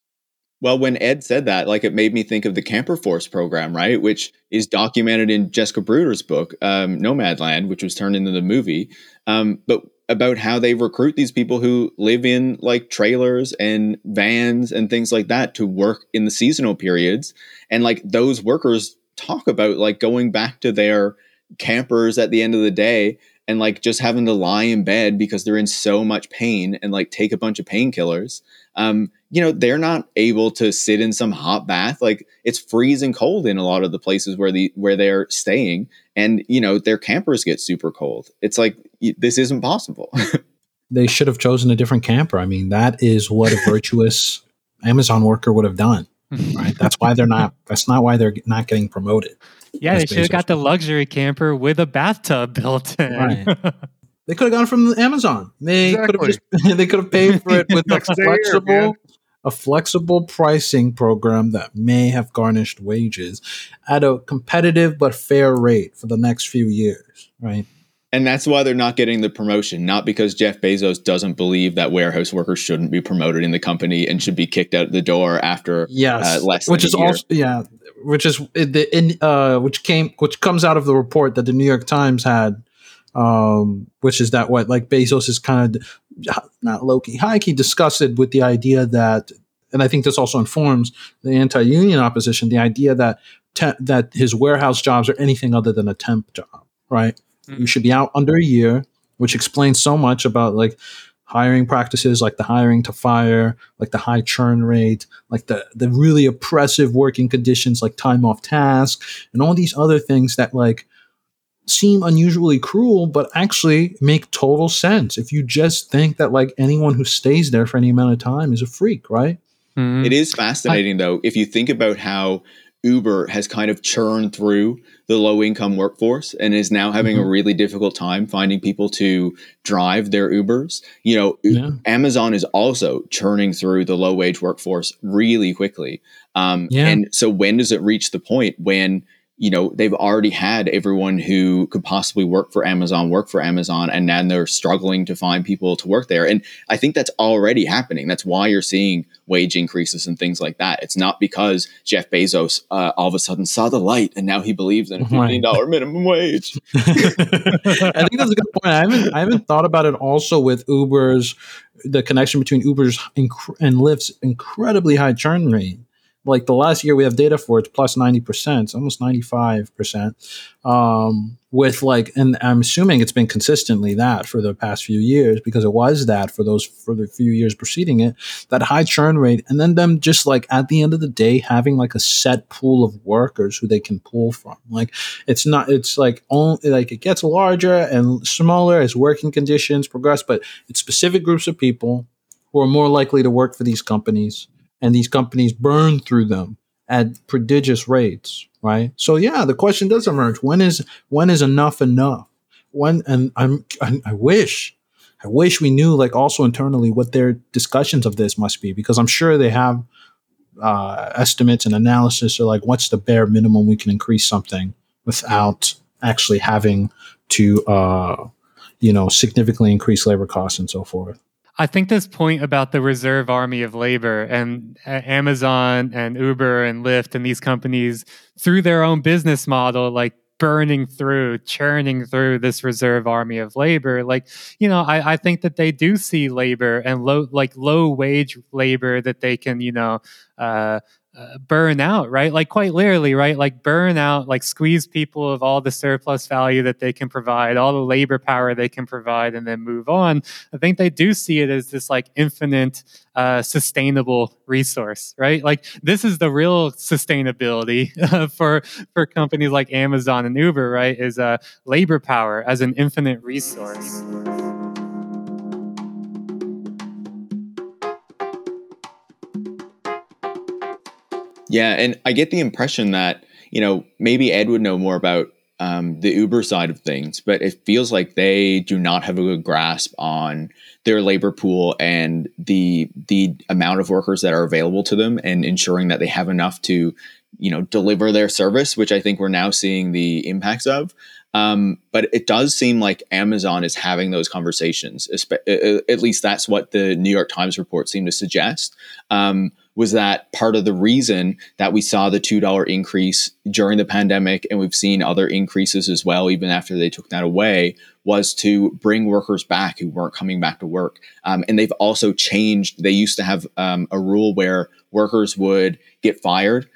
Speaker 4: Well, when Ed said that, like it made me think of the Camper Force program, right? Which is documented in Jessica Bruder's book, um, Nomadland, which was turned into the movie. Um, but about how they recruit these people who live in like trailers and vans and things like that to work in the seasonal periods. And like those workers talk about like going back to their campers at the end of the day and like just having to lie in bed because they're in so much pain and like take a bunch of painkillers. Um, you know, they're not able to sit in some hot bath. Like it's freezing cold in a lot of the places where the where they're staying, and you know their campers get super cold. It's like this isn't possible. [LAUGHS]
Speaker 5: They should have chosen a different camper. I mean, that is what a virtuous [LAUGHS] Amazon worker would have done. [LAUGHS] Right. That's why they're not. That's not why they're not getting promoted.
Speaker 3: Yeah, they should have got the luxury camper with a bathtub built in.
Speaker 5: Right. They could have gone from Amazon. They could have just. They could have paid for it with a
Speaker 7: Next day
Speaker 5: flexible, a flexible pricing program that may have garnished wages at a competitive but fair rate for the next few years. Right.
Speaker 4: and that's why they're not getting the promotion, not because Jeff Bezos doesn't believe that warehouse workers shouldn't be promoted in the company and should be kicked out the door after
Speaker 5: Yes,
Speaker 4: uh, less
Speaker 5: which
Speaker 4: than
Speaker 5: is
Speaker 4: a year.
Speaker 5: also yeah, which is the in uh, which came which comes out of the report that the New York Times had, um, which is that what like Bezos is kind of not low key high key disgusted with the idea that, and I think this also informs the anti union opposition, the idea that te- that his warehouse jobs are anything other than a temp job, right? You should be out under a year, which explains so much about like hiring practices like the hiring to fire, like the high churn rate, like the the really oppressive working conditions like time off task and all these other things that like seem unusually cruel but actually make total sense if you just think that like anyone who stays there for any amount of time is a freak, right?
Speaker 3: Mhm.
Speaker 4: It is fascinating, though, if you think about how Uber has kind of churned through the low income workforce and is now having a
Speaker 5: Mhm.
Speaker 4: really difficult time finding people to drive their Ubers. You know,
Speaker 5: Yeah.
Speaker 4: Amazon is also churning through the low wage workforce really quickly. Um,
Speaker 5: Yeah.
Speaker 4: And so, when does it reach the point when you know they've already had everyone who could possibly work for Amazon work for Amazon, and now they're struggling to find people to work there? And I think that's already happening. That's why you're seeing wage increases and things like that. It's not because Jeff Bezos uh, all of a sudden saw the light and now he believes in a fifteen dollar minimum wage. [LAUGHS] [LAUGHS]
Speaker 5: I think that's a good point. I haven't I haven't thought about it also with Uber's the connection between Uber's inc- and Lyft's incredibly high churn rate. Like the last year we have data for it's plus ninety percent, almost ninety five percent. Um, with like, and I'm assuming it's been consistently that for the past few years because it was that for those for the few years preceding it. That high churn rate, and then them just like at the end of the day having like a set pool of workers who they can pull from. Like it's not it's like only like it gets larger and smaller as working conditions progress but it's specific groups of people who are more likely to work for these companies and these companies burn through them at prodigious rates right? So yeah the question does emerge. When is when is enough enough? When and i'm i, I wish i wish we knew like also internally what their discussions of this must be because i'm sure they have uh, estimates and analysis or like what's the bare minimum we can increase something without actually having to uh, you know significantly increase labor costs and so forth
Speaker 3: I think this point about the reserve army of labor and uh, Amazon and Uber and Lyft and these companies through their own business model, like burning through, churning through this reserve army of labor. Like, you know, I, I think that they do see labor and low, like low wage labor that they can, you know, uh, uh, burn out, right? Like quite literally, right? Like burn out, like squeeze people of all the surplus value that they can provide, all the labor power they can provide, and then move on. I think they do see it as this like infinite, uh, sustainable resource, right? Like this is the real sustainability [LAUGHS] for for companies like Amazon and Uber, right? Is uh, labor power as an infinite resource.
Speaker 4: Yeah, and I get the impression that you know maybe Ed would know more about um, the Uber side of things, but it feels like they do not have a good grasp on their labor pool and the the amount of workers that are available to them, and ensuring that they have enough to, you know, deliver their service, which I think we're now seeing the impacts of. Um, but it does seem like Amazon is having those conversations. At least that's what the New York Times report seemed to suggest. Um, was that part of the reason that we saw the $2 increase during the pandemic and we've seen other increases as well, even after they took that away, was to bring workers back who weren't coming back to work. Um, and they've also changed. They used to have um, a rule where workers would get fired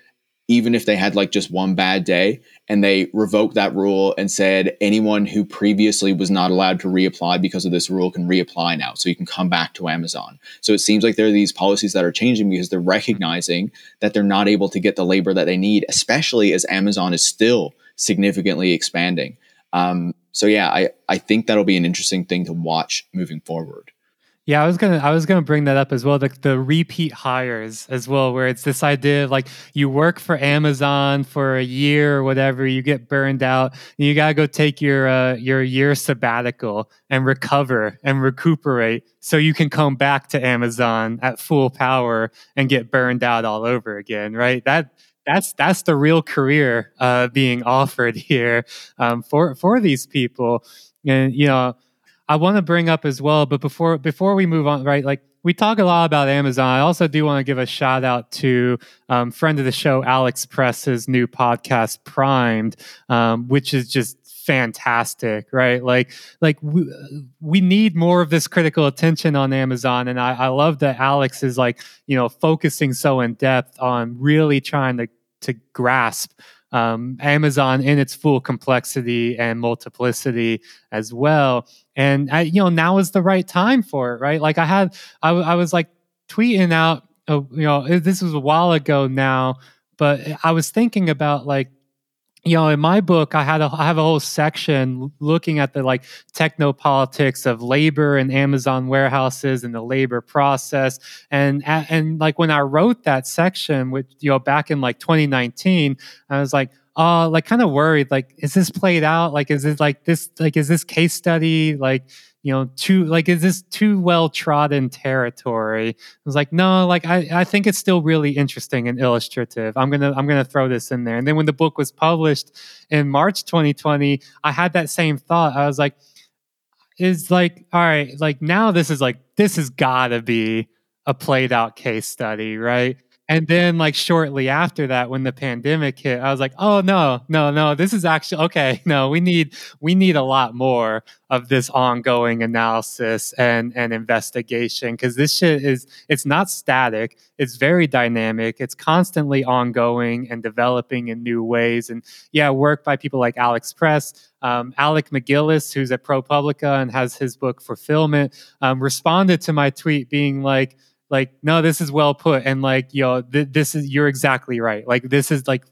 Speaker 4: even if they had like just one bad day and they revoked that rule and said anyone who previously was not allowed to reapply because of this rule can reapply now so you can come back to amazon. So it seems like there are these policies that are changing because they're recognizing that they're not able to get the labor that they need especially as amazon is still significantly expanding. Um, so yeah I, I think that'll be an interesting thing to watch moving forward
Speaker 3: yeah, I was gonna I was gonna bring that up as well. The the repeat hires as well, where it's this idea of like you work for Amazon for a year or whatever, you get burned out, and you gotta go take your uh, your year sabbatical and recover and recuperate, so you can come back to Amazon at full power and get burned out all over again. Right? That that's that's the real career uh, being offered [LAUGHS] here um, for for these people, and you know I want to bring up as well, but before before we move on, right? Like we talk a lot about Amazon. I also do want to give a shout out to um, friend of the show, Alex Press's new podcast, Primed, um, which is just fantastic, right? Like, like we, we need more of this critical attention on Amazon, and I, I love that Alex is like, you know, focusing so in depth on really trying to to grasp um, Amazon in its full complexity and multiplicity as well. And I, you know, now is the right time for it, right? Like I had, I, I was like tweeting out, uh, you know, this was a while ago now, but I was thinking about like you know in my book i had a i have a whole section looking at the like techno politics of labor and amazon warehouses and the labor process. And and like when i wrote that section which you know back in like 2019 i was like uh like kind of worried like is this played out? Like is it like this like is this case study like you know, too like is this too well trodden territory? I was like, no, like I, I think it's still really interesting and illustrative. I'm gonna I'm gonna throw this in there. And then when the book was published in March 2020, I had that same thought. I was like, is like, all right, like now this is like this has gotta be a played out case study, right? And then, like shortly after that, when the pandemic hit, I was like, "Oh no, no, no! This is actually okay. No, we need we need a lot more of this ongoing analysis and and investigation because this shit is it's not static. It's very dynamic. It's constantly ongoing and developing in new ways. And yeah, work by people like Alex Press, um, Alec MacGillis, who's at ProPublica and has his book Fulfillment, um, responded to my tweet being like like no this is well put. And like yo th- this is you're exactly right. Like this is like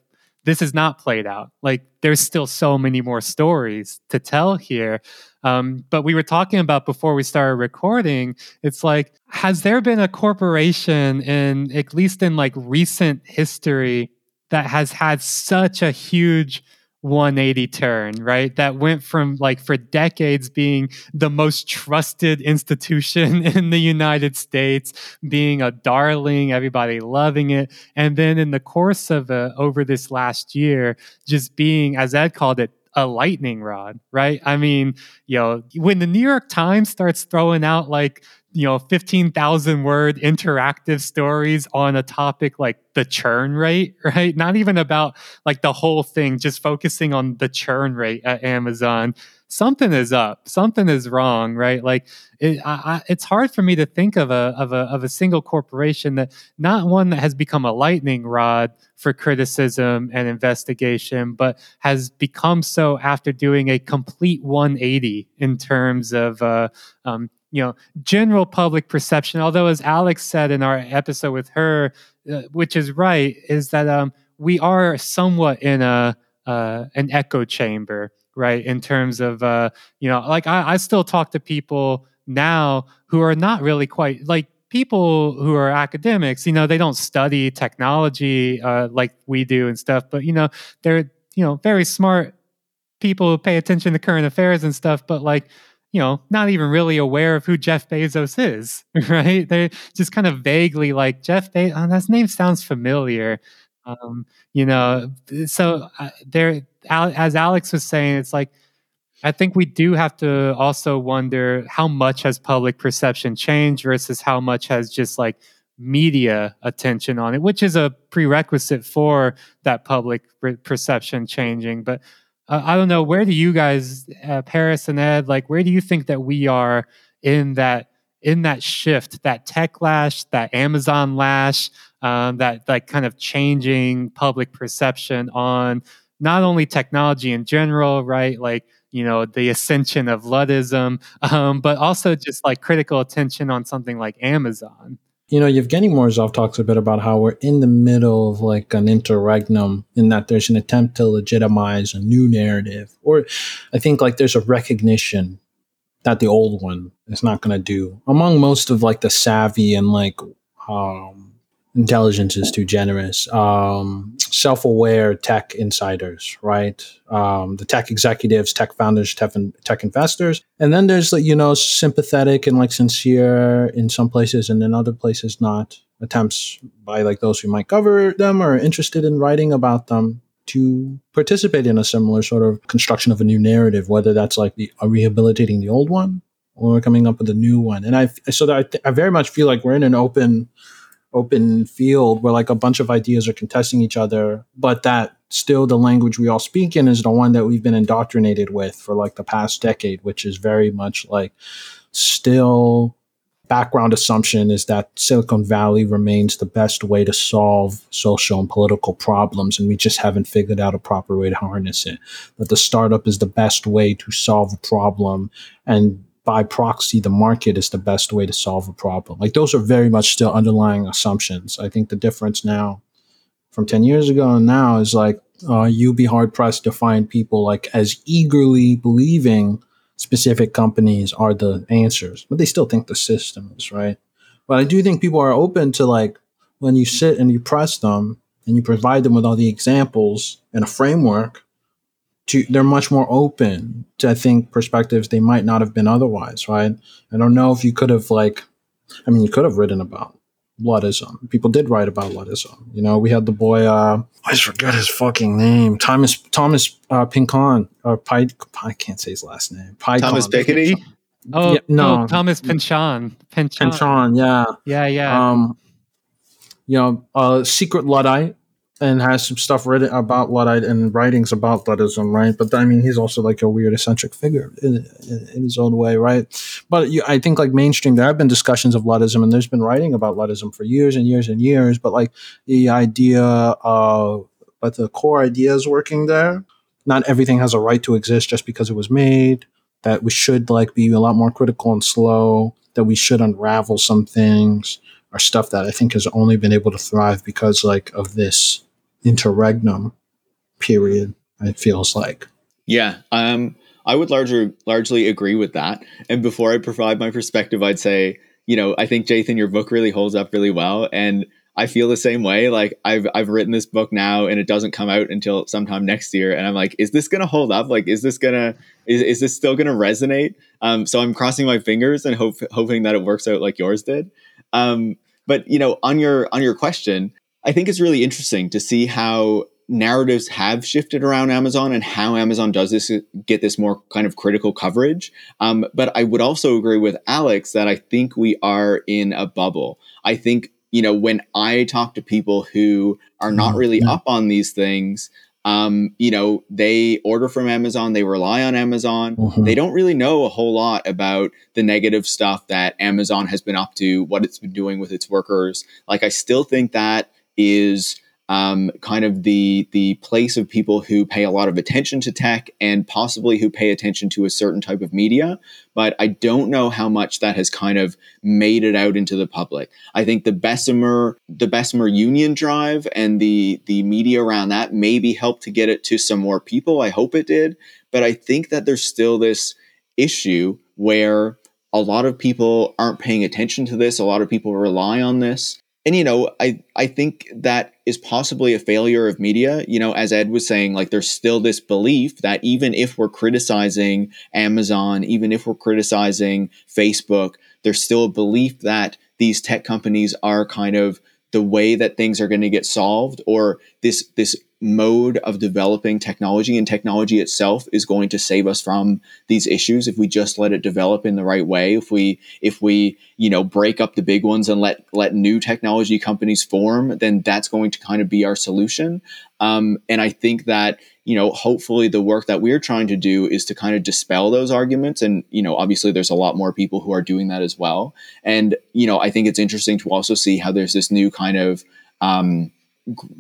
Speaker 3: this is not played out. Like there's still so many more stories to tell here. Um, but we were talking about before we started recording it's like has there been a corporation in at least in like recent history that has had such a huge 180 turn, right? That went from like for decades being the most trusted institution [LAUGHS] in the United States, being a darling, everybody loving it. And then in the course of uh, over this last year, just being, as Ed called it, a lightning rod, right? I mean, you know, when the New York Times starts throwing out like you know 15,000 word interactive stories on a topic like the churn rate, [LAUGHS] right? Not even about like the whole thing, just focusing on the churn rate at Amazon. Something is up. Something is wrong, right? Like it, I, I, it's hard for me to think of a of a of a single corporation that not one that has become a lightning rod for criticism and investigation, but has become so after doing a complete 180 in terms of uh, um, you know general public perception although as alex said in our episode with her uh, which is right is that um, we are somewhat in a uh, an echo chamber right in terms of uh, you know like I, I still talk to people now who are not really quite like people who are academics you know they don't study technology uh, like we do and stuff but you know they're you know very smart people who pay attention to current affairs and stuff, but like, you know, not even really aware of who Jeff Bezos is, [LAUGHS] right? They're just kind of vaguely like Jeff Bezos. Oh, that name sounds familiar. Um, you know, so uh, there, as Alex was saying, it's like I think we do have to also wonder how much has public perception changed versus how much has just like media attention on it, which is a prerequisite for that public perception changing. But I don't know, where do you guys, uh, Paris and Ed, like where do you think that we are in that in that shift, that tech lash, that Amazon lash, um, that like kind of changing public perception on not only technology in general, right? Like you know the ascension of Luddism, [LAUGHS] um, but also just like critical attention on something like Amazon.
Speaker 5: You know, Evgeny Morozov talks a bit about how we're in the middle of like an interregnum in that there's an attempt to legitimize a new narrative, or I think like there's a recognition that the old one is not going to do among most of like the savvy and like um, intelligence is too generous. Um, self-aware tech insiders, right? Um, the tech executives, tech founders, tech, tech investors, and then there's you know sympathetic and like sincere in some places, and in other places not. Attempts by like those who might cover them or interested in writing about them to participate in a similar sort of construction of a new narrative, whether that's like the, uh, rehabilitating the old one or coming up with a new one. And I so that I, th- I very much feel like we're in an open open field where like a bunch of ideas are contesting each other, but that still the language we all speak in is the one that we've been indoctrinated with for like the past decade, which is very much like still background assumption is that Silicon Valley remains the best way to solve social and political problems, and we just haven't figured out a proper way to harness it. That the startup is the best way to solve a problem, and by proxy, the market is the best way to solve a problem. Like those are very much still underlying assumptions. I think the difference now from 10 years ago and now is like uh, you'd be hard pressed to find people like as eagerly believing specific companies are the answers, but they still think the system is right. But I do think people are open to like when you sit and you press them and you provide them with all the examples and a framework to they're much more open to I think perspectives they might not have been otherwise, right? I don't know if you could have like I mean you could have written about Luddism. People did write about Luddism. You know, we had the boy uh I just forget his fucking name. Thomas Thomas uh Pincon or Pi, I can't say his last name. Picon.
Speaker 4: Thomas Piketty?
Speaker 3: Oh yeah, no, oh, Thomas Pynchon.
Speaker 5: Pynchon. Pynchon, yeah.
Speaker 3: Yeah, yeah.
Speaker 5: Um you know, uh secret Luddite and has some stuff written about Luddite and writings about Luddism, right? But I mean, he's also like a weird eccentric figure in, in, in his own way, right? But you, I think like mainstream, there have been discussions of Luddism, and there's been writing about Luddism for years and years and years. But like the idea of, but the core idea is working there. Not everything has a right to exist just because it was made. That we should like be a lot more critical and slow. That we should unravel some things. Are stuff that I think has only been able to thrive because like of this interregnum period, it feels like.
Speaker 4: Yeah. Um, I would larger, largely agree with that. And before I provide my perspective, I'd say, you know, I think Jathan, your book really holds up really well. And I feel the same way. Like I've I've written this book now and it doesn't come out until sometime next year. And I'm like, is this gonna hold up? Like, is this gonna is, is this still gonna resonate? Um, so I'm crossing my fingers and hope, hoping that it works out like yours did. Um, but you know, on your on your question, I think it's really interesting to see how narratives have shifted around Amazon and how Amazon does this get this more kind of critical coverage. Um, but I would also agree with Alex that I think we are in a bubble. I think you know when I talk to people who are not mm-hmm. really up on these things. Um, you know, they order from Amazon, they rely on Amazon. Mm-hmm. They don't really know a whole lot about the negative stuff that Amazon has been up to, what it's been doing with its workers. Like, I still think that is um, kind of the the place of people who pay a lot of attention to tech and possibly who pay attention to a certain type of media. But I don't know how much that has kind of made it out into the public. I think the Bessemer the Bessemer Union Drive and the the media around that maybe helped to get it to some more people. I hope it did. But I think that there's still this issue where a lot of people aren't paying attention to this. A lot of people rely on this and you know i i think that is possibly a failure of media. You know as ed was saying like there's still this belief that even if we're criticizing amazon even if we're criticizing facebook there's still a belief that these tech companies are kind of the way that things are going to get solved or this this mode of developing technology and technology itself is going to save us from these issues if we just let it develop in the right way if we if we you know break up the big ones and let let new technology companies form then that's going to kind of be our solution. Um, and i think that you know hopefully the work that we're trying to do is to kind of dispel those arguments and you know obviously there's a lot more people who are doing that as well and you know i think it's interesting to also see how there's this new kind of um,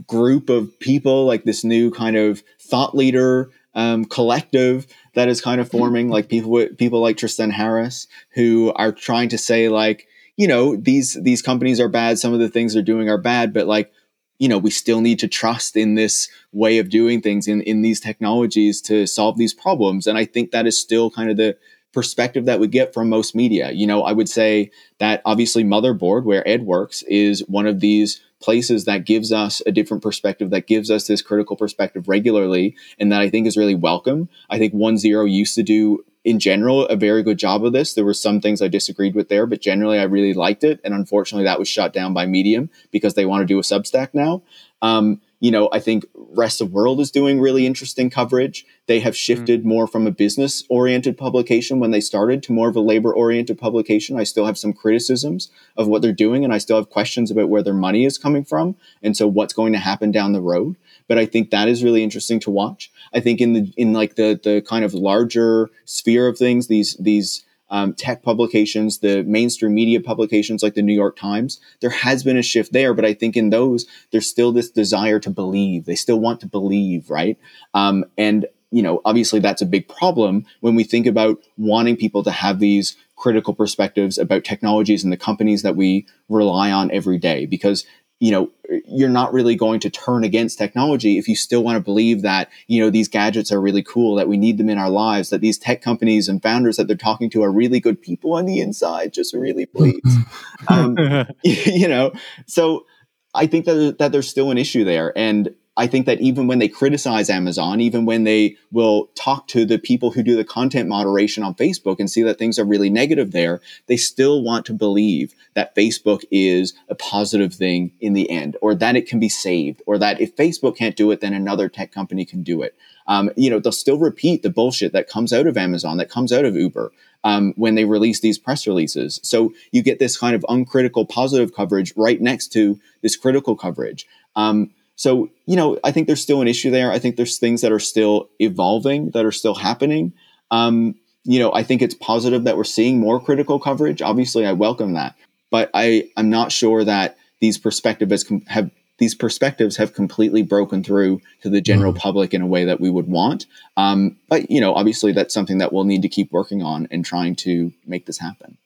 Speaker 4: group of people, like this new kind of thought leader um, collective that is kind of mm-hmm. forming, like people people like Tristan Harris, who are trying to say like, you know, these these companies are bad. Some of the things they're doing are bad, but like, you know, we still need to trust in this way of doing things in in these technologies to solve these problems. And I think that is still kind of the perspective that we get from most media. You know, I would say that obviously Motherboard, where Ed works, is one of these places that gives us a different perspective, that gives us this critical perspective regularly, and that I think is really welcome. I think One Zero used to do in general a very good job of this. There were some things I disagreed with there, but generally I really liked it. And unfortunately, that was shut down by Medium because they want to do a Substack now. Um, you know, I think Rest of World is doing really interesting coverage. They have shifted mm-hmm. more from a business oriented publication when they started to more of a labor oriented publication. I still have some criticisms of what they're doing, and I still have questions about where their money is coming from, and so what's going to happen down the road. But I think that is really interesting to watch. I think in the in like the the kind of larger sphere of things, these these um, tech publications, the mainstream media publications like the New York Times, there has been a shift there. But I think in those, there's still this desire to believe. They still want to believe, right? Um, and you know, obviously that's a big problem when we think about wanting people to have these critical perspectives about technologies and the companies that we rely on every day because you know you're not really going to turn against technology if you still want to believe that you know these gadgets are really cool that we need them in our lives that these tech companies and founders that they're talking to are really good people on the inside just really please [LAUGHS] um, [LAUGHS] you know so i think that, that there's still an issue there and I think that even when they criticize Amazon, even when they will talk to the people who do the content moderation on Facebook and see that things are really negative there, they still want to believe that Facebook is a positive thing in the end, or that it can be saved, or that if Facebook can't do it, then another tech company can do it. Um, you know, they'll still repeat the bullshit that comes out of Amazon, that comes out of Uber. Um, when they release these press releases. So you get this kind of uncritical positive coverage right next to this critical coverage. Um, so, you know, I think there's still an issue there. I think there's things that are still evolving, that are still happening. Um, you know, I think it's positive that we're seeing more critical coverage. Obviously, I welcome that, but I I'm not sure that these perspectives have these perspectives have completely broken through to the general mm. public in a way that we would want. Um, but you know, obviously, that's something that we'll need to keep working on and trying to make this happen.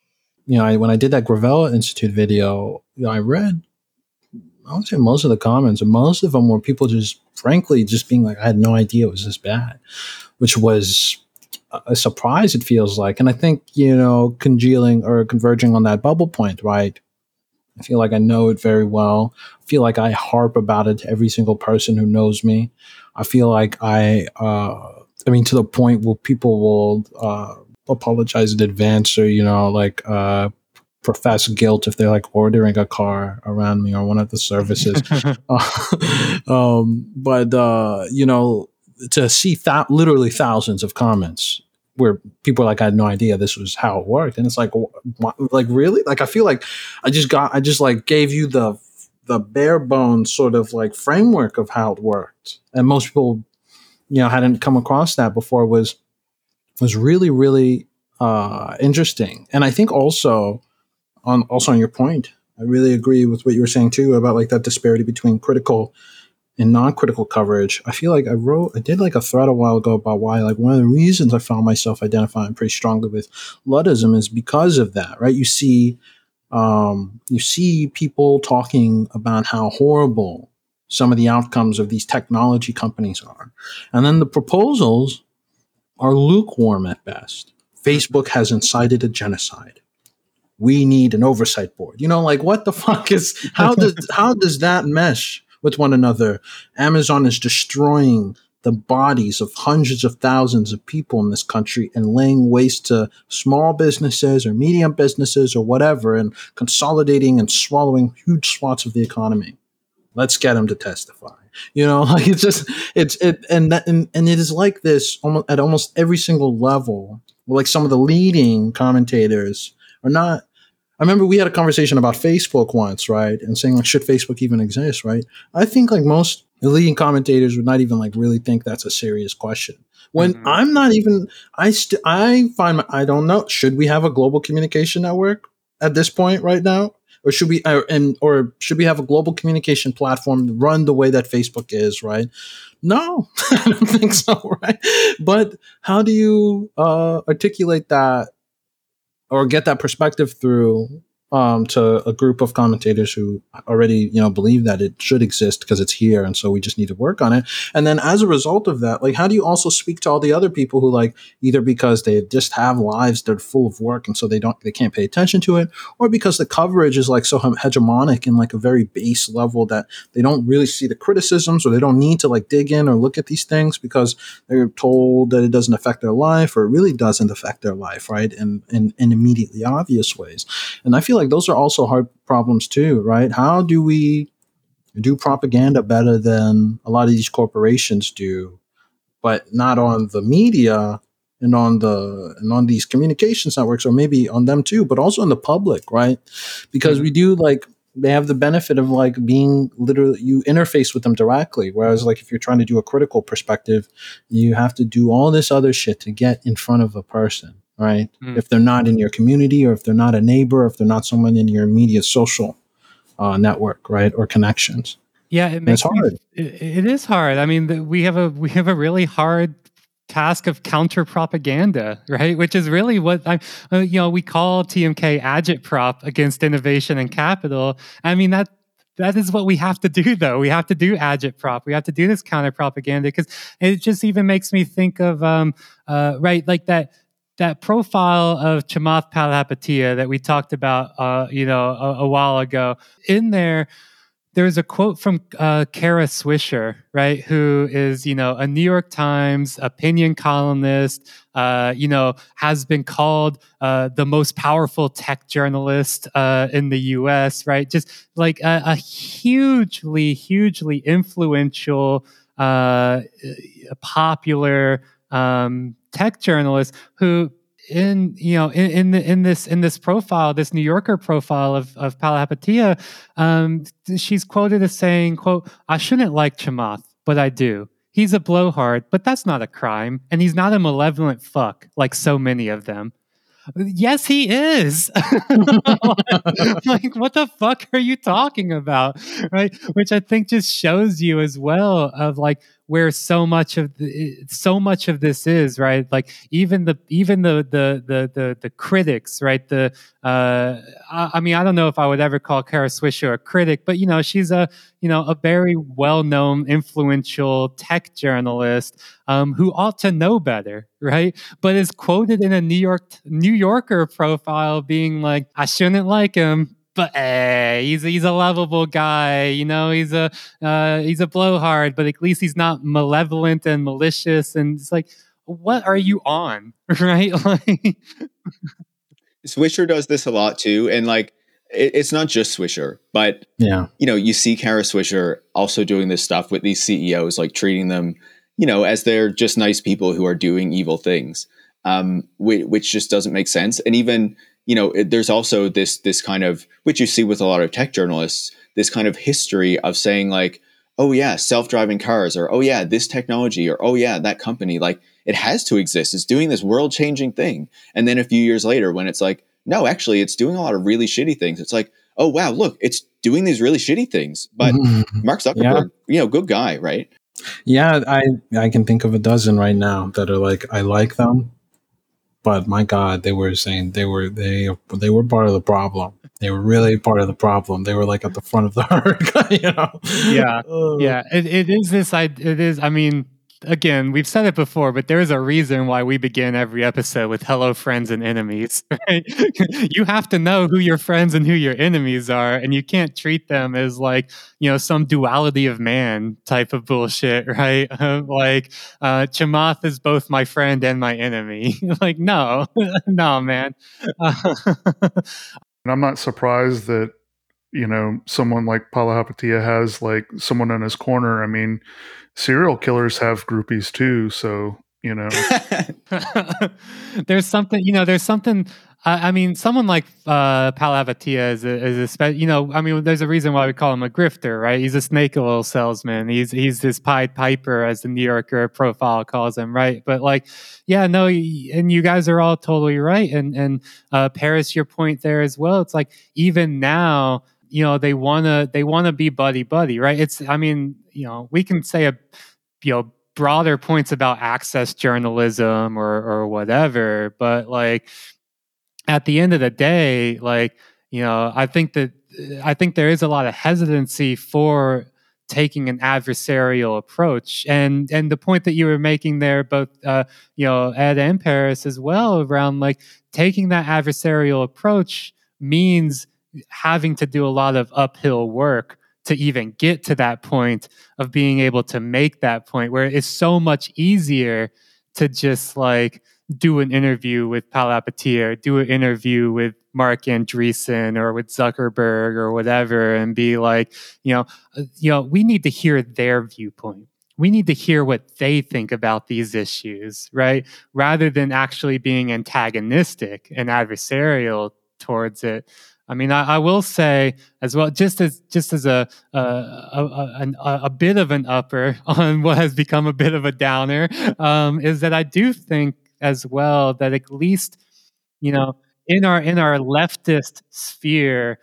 Speaker 5: You know, I, when I did that Gravel Institute video, you know, I read I would say most of the comments, and most of them were people just frankly just being like, I had no idea it was this bad, which was a surprise, it feels like. And I think, you know, congealing or converging on that bubble point, right? I feel like I know it very well. I feel like I harp about it to every single person who knows me. I feel like I, uh, I mean, to the point where people will uh, apologize in advance or, you know, like uh, profess guilt if they're like ordering a car around me or one of the services. uh, [LAUGHS] [LAUGHS] um, but uh, you know, to see th- literally thousands of comments where people like I had no idea this was how it worked, and it's like, wh- like really, like I feel like I just got, I just like gave you the the bare bones sort of like framework of how it worked, and most people, you know, hadn't come across that before. Was was really really uh, interesting, and I think also on also on your point, I really agree with what you were saying too about like that disparity between critical and non-critical coverage. I feel like I wrote, I did like a thread a while ago about why like one of the reasons I found myself identifying pretty strongly with Luddism is because of that, right? You see, um, you see people talking about how horrible some of the outcomes of these technology companies are, and then the proposals are lukewarm at best. Facebook has incited a genocide we need an oversight board. You know, like what the [LAUGHS] fuck is how does how does that mesh with one another? Amazon is destroying the bodies of hundreds of thousands of people in this country and laying waste to small businesses or medium businesses or whatever and consolidating and swallowing huge swaths of the economy. Let's get them to testify. You know, [LAUGHS] like it's just it's it and that and, and it is like this almost at almost every single level. Like some of the leading commentators are not I remember we had a conversation about Facebook once, right? And saying like, should Facebook even exist, right? I think like most leading commentators would not even like really think that's a serious question. When
Speaker 3: Mhm.
Speaker 5: I'm not even, I st- I find my- I don't know. Should we have a global communication network at this point right now, or should we, or, and or should we have a global communication platform run the way that Facebook is, right? No, [LAUGHS] I don't think so, right? But how do you uh, articulate that or get that perspective through um, to a group of commentators who already you know believe that it should exist because it's here and so we just need to work on it. And then as a result of that like how do you also speak to all the other people who like either because they just have lives that are full of work and so they don't they can't pay attention to it or because the coverage is like so hegemonic in like a very base level that they don't really see the criticisms or they don't need to like dig in or look at these things because they're told that it doesn't affect their life or it really doesn't affect their life right in in, in immediately obvious ways. And i feel like those are also hard problems too right? How do we do propaganda better than a lot of these corporations do but not on the media and on the and on these communications networks or maybe on them too but also in the public right? Because we do like they have the benefit of like being literally you interface with them directly whereas like if you're trying to do a critical perspective you have to do all this other shit to get in front of a person right
Speaker 3: Mm.
Speaker 5: if they're not in your community or if they're not a neighbor or if they're not someone in your immediate social uh, network right or connections
Speaker 3: Yeah, it makes
Speaker 5: it's
Speaker 3: me-
Speaker 5: hard.
Speaker 3: it, it is hard. I mean, the, we have a we have a really hard task of counter propaganda, right? Which is really what I, uh, you know, we call TMK agitprop against innovation and capital. I mean that that is what we have to do, though. We have to do agitprop. We have to do this counter propaganda because it just even makes me think of um uh right like that that profile of Chamath Palihapitiya that we talked about, uh, you know, a, a while ago. In there, there's a quote from uh, Kara Swisher, right, who is, you know, a New York Times opinion columnist, uh, you know, has been called uh, the most powerful tech journalist uh, in the U.S., right? Just like a, a hugely, hugely influential, uh, popular um, tech journalist who in you know in, in the in this in this profile this new yorker profile of of palihapitiya um she's quoted as saying quote i shouldn't like chamath but i do. He's a blowhard but that's not a crime and he's not a malevolent fuck like so many of them. Yes he is. [LAUGHS] Like what the fuck are you talking about? Right? Which i think just shows you as well of like where so much of the, so much of this is right? Like even the even the the the the, the critics right? The uh I, I mean i don't know if i would ever call kara swisher a critic but you know she's a you know a very well-known influential tech journalist um, who ought to know better right? But is quoted in a new york new yorker profile being like i shouldn't like him but eh, he's he's a lovable guy, you know. He's a uh, he's a blowhard, but at least he's not malevolent and malicious. And it's like, what are you on, [LAUGHS] right? Like, [LAUGHS]
Speaker 4: Swisher does this a lot too, and like it, it's not just Swisher, but
Speaker 5: yeah
Speaker 4: you know you see Kara Swisher also doing this stuff with these CEOs, like treating them, you know, as they're just nice people who are doing evil things, um, which, which just doesn't make sense. And even you know, it, there's also this this kind of which you see with a lot of tech journalists, this kind of history of saying like, oh yeah, self driving cars, or oh yeah, this technology, or oh yeah, that company, like it has to exist. It's doing this world changing thing. And then a few years later, when it's like, no, actually, it's doing a lot of really shitty things. It's like, oh wow, look, it's doing these really shitty things. But mm-hmm. Mark Zuckerberg, you know, good guy, right?
Speaker 5: Yeah, I I can think of a dozen right now that are like I like them, but my God, they were saying they were they they were part of the problem. They were really part of the problem. They were like at the front of the [LAUGHS] herd, [LAUGHS] you know.
Speaker 3: Yeah,
Speaker 5: Uh,
Speaker 3: yeah, it, it is this. I it is. I mean, again, we've said it before, but there is a reason why we begin every episode with hello, friends and enemies. [LAUGHS] Right? you have to know who your friends and who your enemies are, and you can't treat them as like, you know, some duality of man type of bullshit, [LAUGHS] right? like, uh, Chamath is both my friend and my enemy. [LAUGHS] like, no, no, man.
Speaker 7: and I'm not surprised that you know someone like Palihapitiya has like someone in his corner. I mean, serial killers have groupies too, so you know. [LAUGHS]
Speaker 3: there's something, you know, there's something. I, I mean, someone like uh, Palihapitiya is a, is a spe- you know, I mean, there's a reason why we call him a grifter, right? He's a snake oil salesman. He's he's this Pied Piper, as the New Yorker profile calls him, right? But like, yeah, no, and you guys are all totally right. And and uh, Paris, your point there as well. It's like even now you know they want to they want to be buddy buddy right? It's i mean you know we can say a you know broader points about access journalism or or whatever but like at the end of the day like you know i think that i think there is a lot of hesitancy for taking an adversarial approach. And and the point that you were making there both uh, you know ed and paris as well around like taking that adversarial approach means having to do a lot of uphill work to even get to that point of being able to make that point where it's so much easier to just like do an interview with Palihapitiya, do an interview with Marc Andreessen or with Zuckerberg or whatever, and be like, you know, uh, you know, we need to hear their viewpoint. We need to hear what they think about these issues, right? Rather than actually being antagonistic and adversarial towards it. I mean, I, I, will say as well, just as just as a a, a, a, a bit of an upper [LAUGHS] on what has become a bit of a downer, um, is that I do think as well that at least you know in our in our leftist sphere,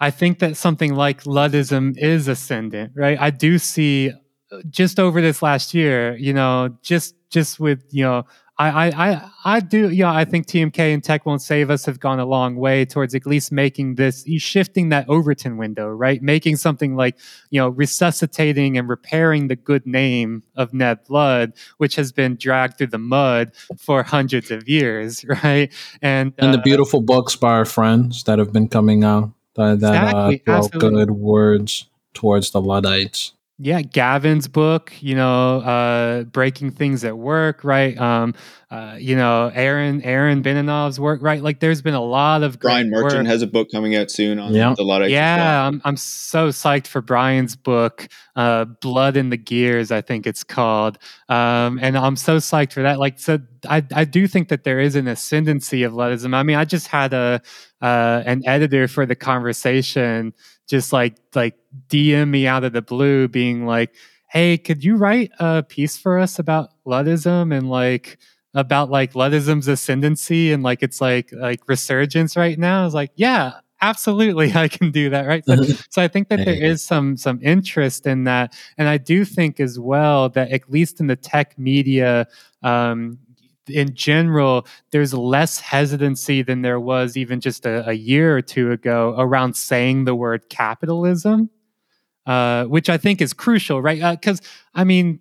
Speaker 3: I think that something like Luddism is ascendant, right? I do see uh, just over this last year, you know, just just with you know I, I, I do, yeah, I think TMK and Tech Won't Save Us have gone a long way towards at least making this, shifting that Overton window, right? Making something like, you know, resuscitating and repairing the good name of Ned Ludd, which has been dragged through the mud for hundreds of years, [LAUGHS] right? And,
Speaker 5: and the uh, beautiful books by our friends that have been coming out that, that uh, exactly, uh, good words towards the Luddites
Speaker 3: yeah gavin's book you know uh breaking things at work right um uh you know aaron aaron Benanav's work right like there's been a lot of
Speaker 4: brian merchant work. has a book coming out soon on yeah. the lot of
Speaker 3: yeah I'm, I'm so psyched for brian's book uh blood in the gears i think it's called um and i'm so psyched for that like so i i do think that there is an ascendancy of Luddism. i mean i just had a uh an editor for the conversation just like like DM me out of the blue, being like, "Hey, could you write a piece for us about Luddism and like about like Luddism's ascendancy and like it's like like resurgence right now?" I was like, "Yeah, absolutely, [LAUGHS] I can do that." Right. So, [LAUGHS] so I think that there is some some interest in that, and I do think as well that at least in the tech media. Um, in general, there's less hesitancy than there was even just a, a year or two ago around saying the word capitalism, uh, which I think is crucial, right? Because, uh, I mean,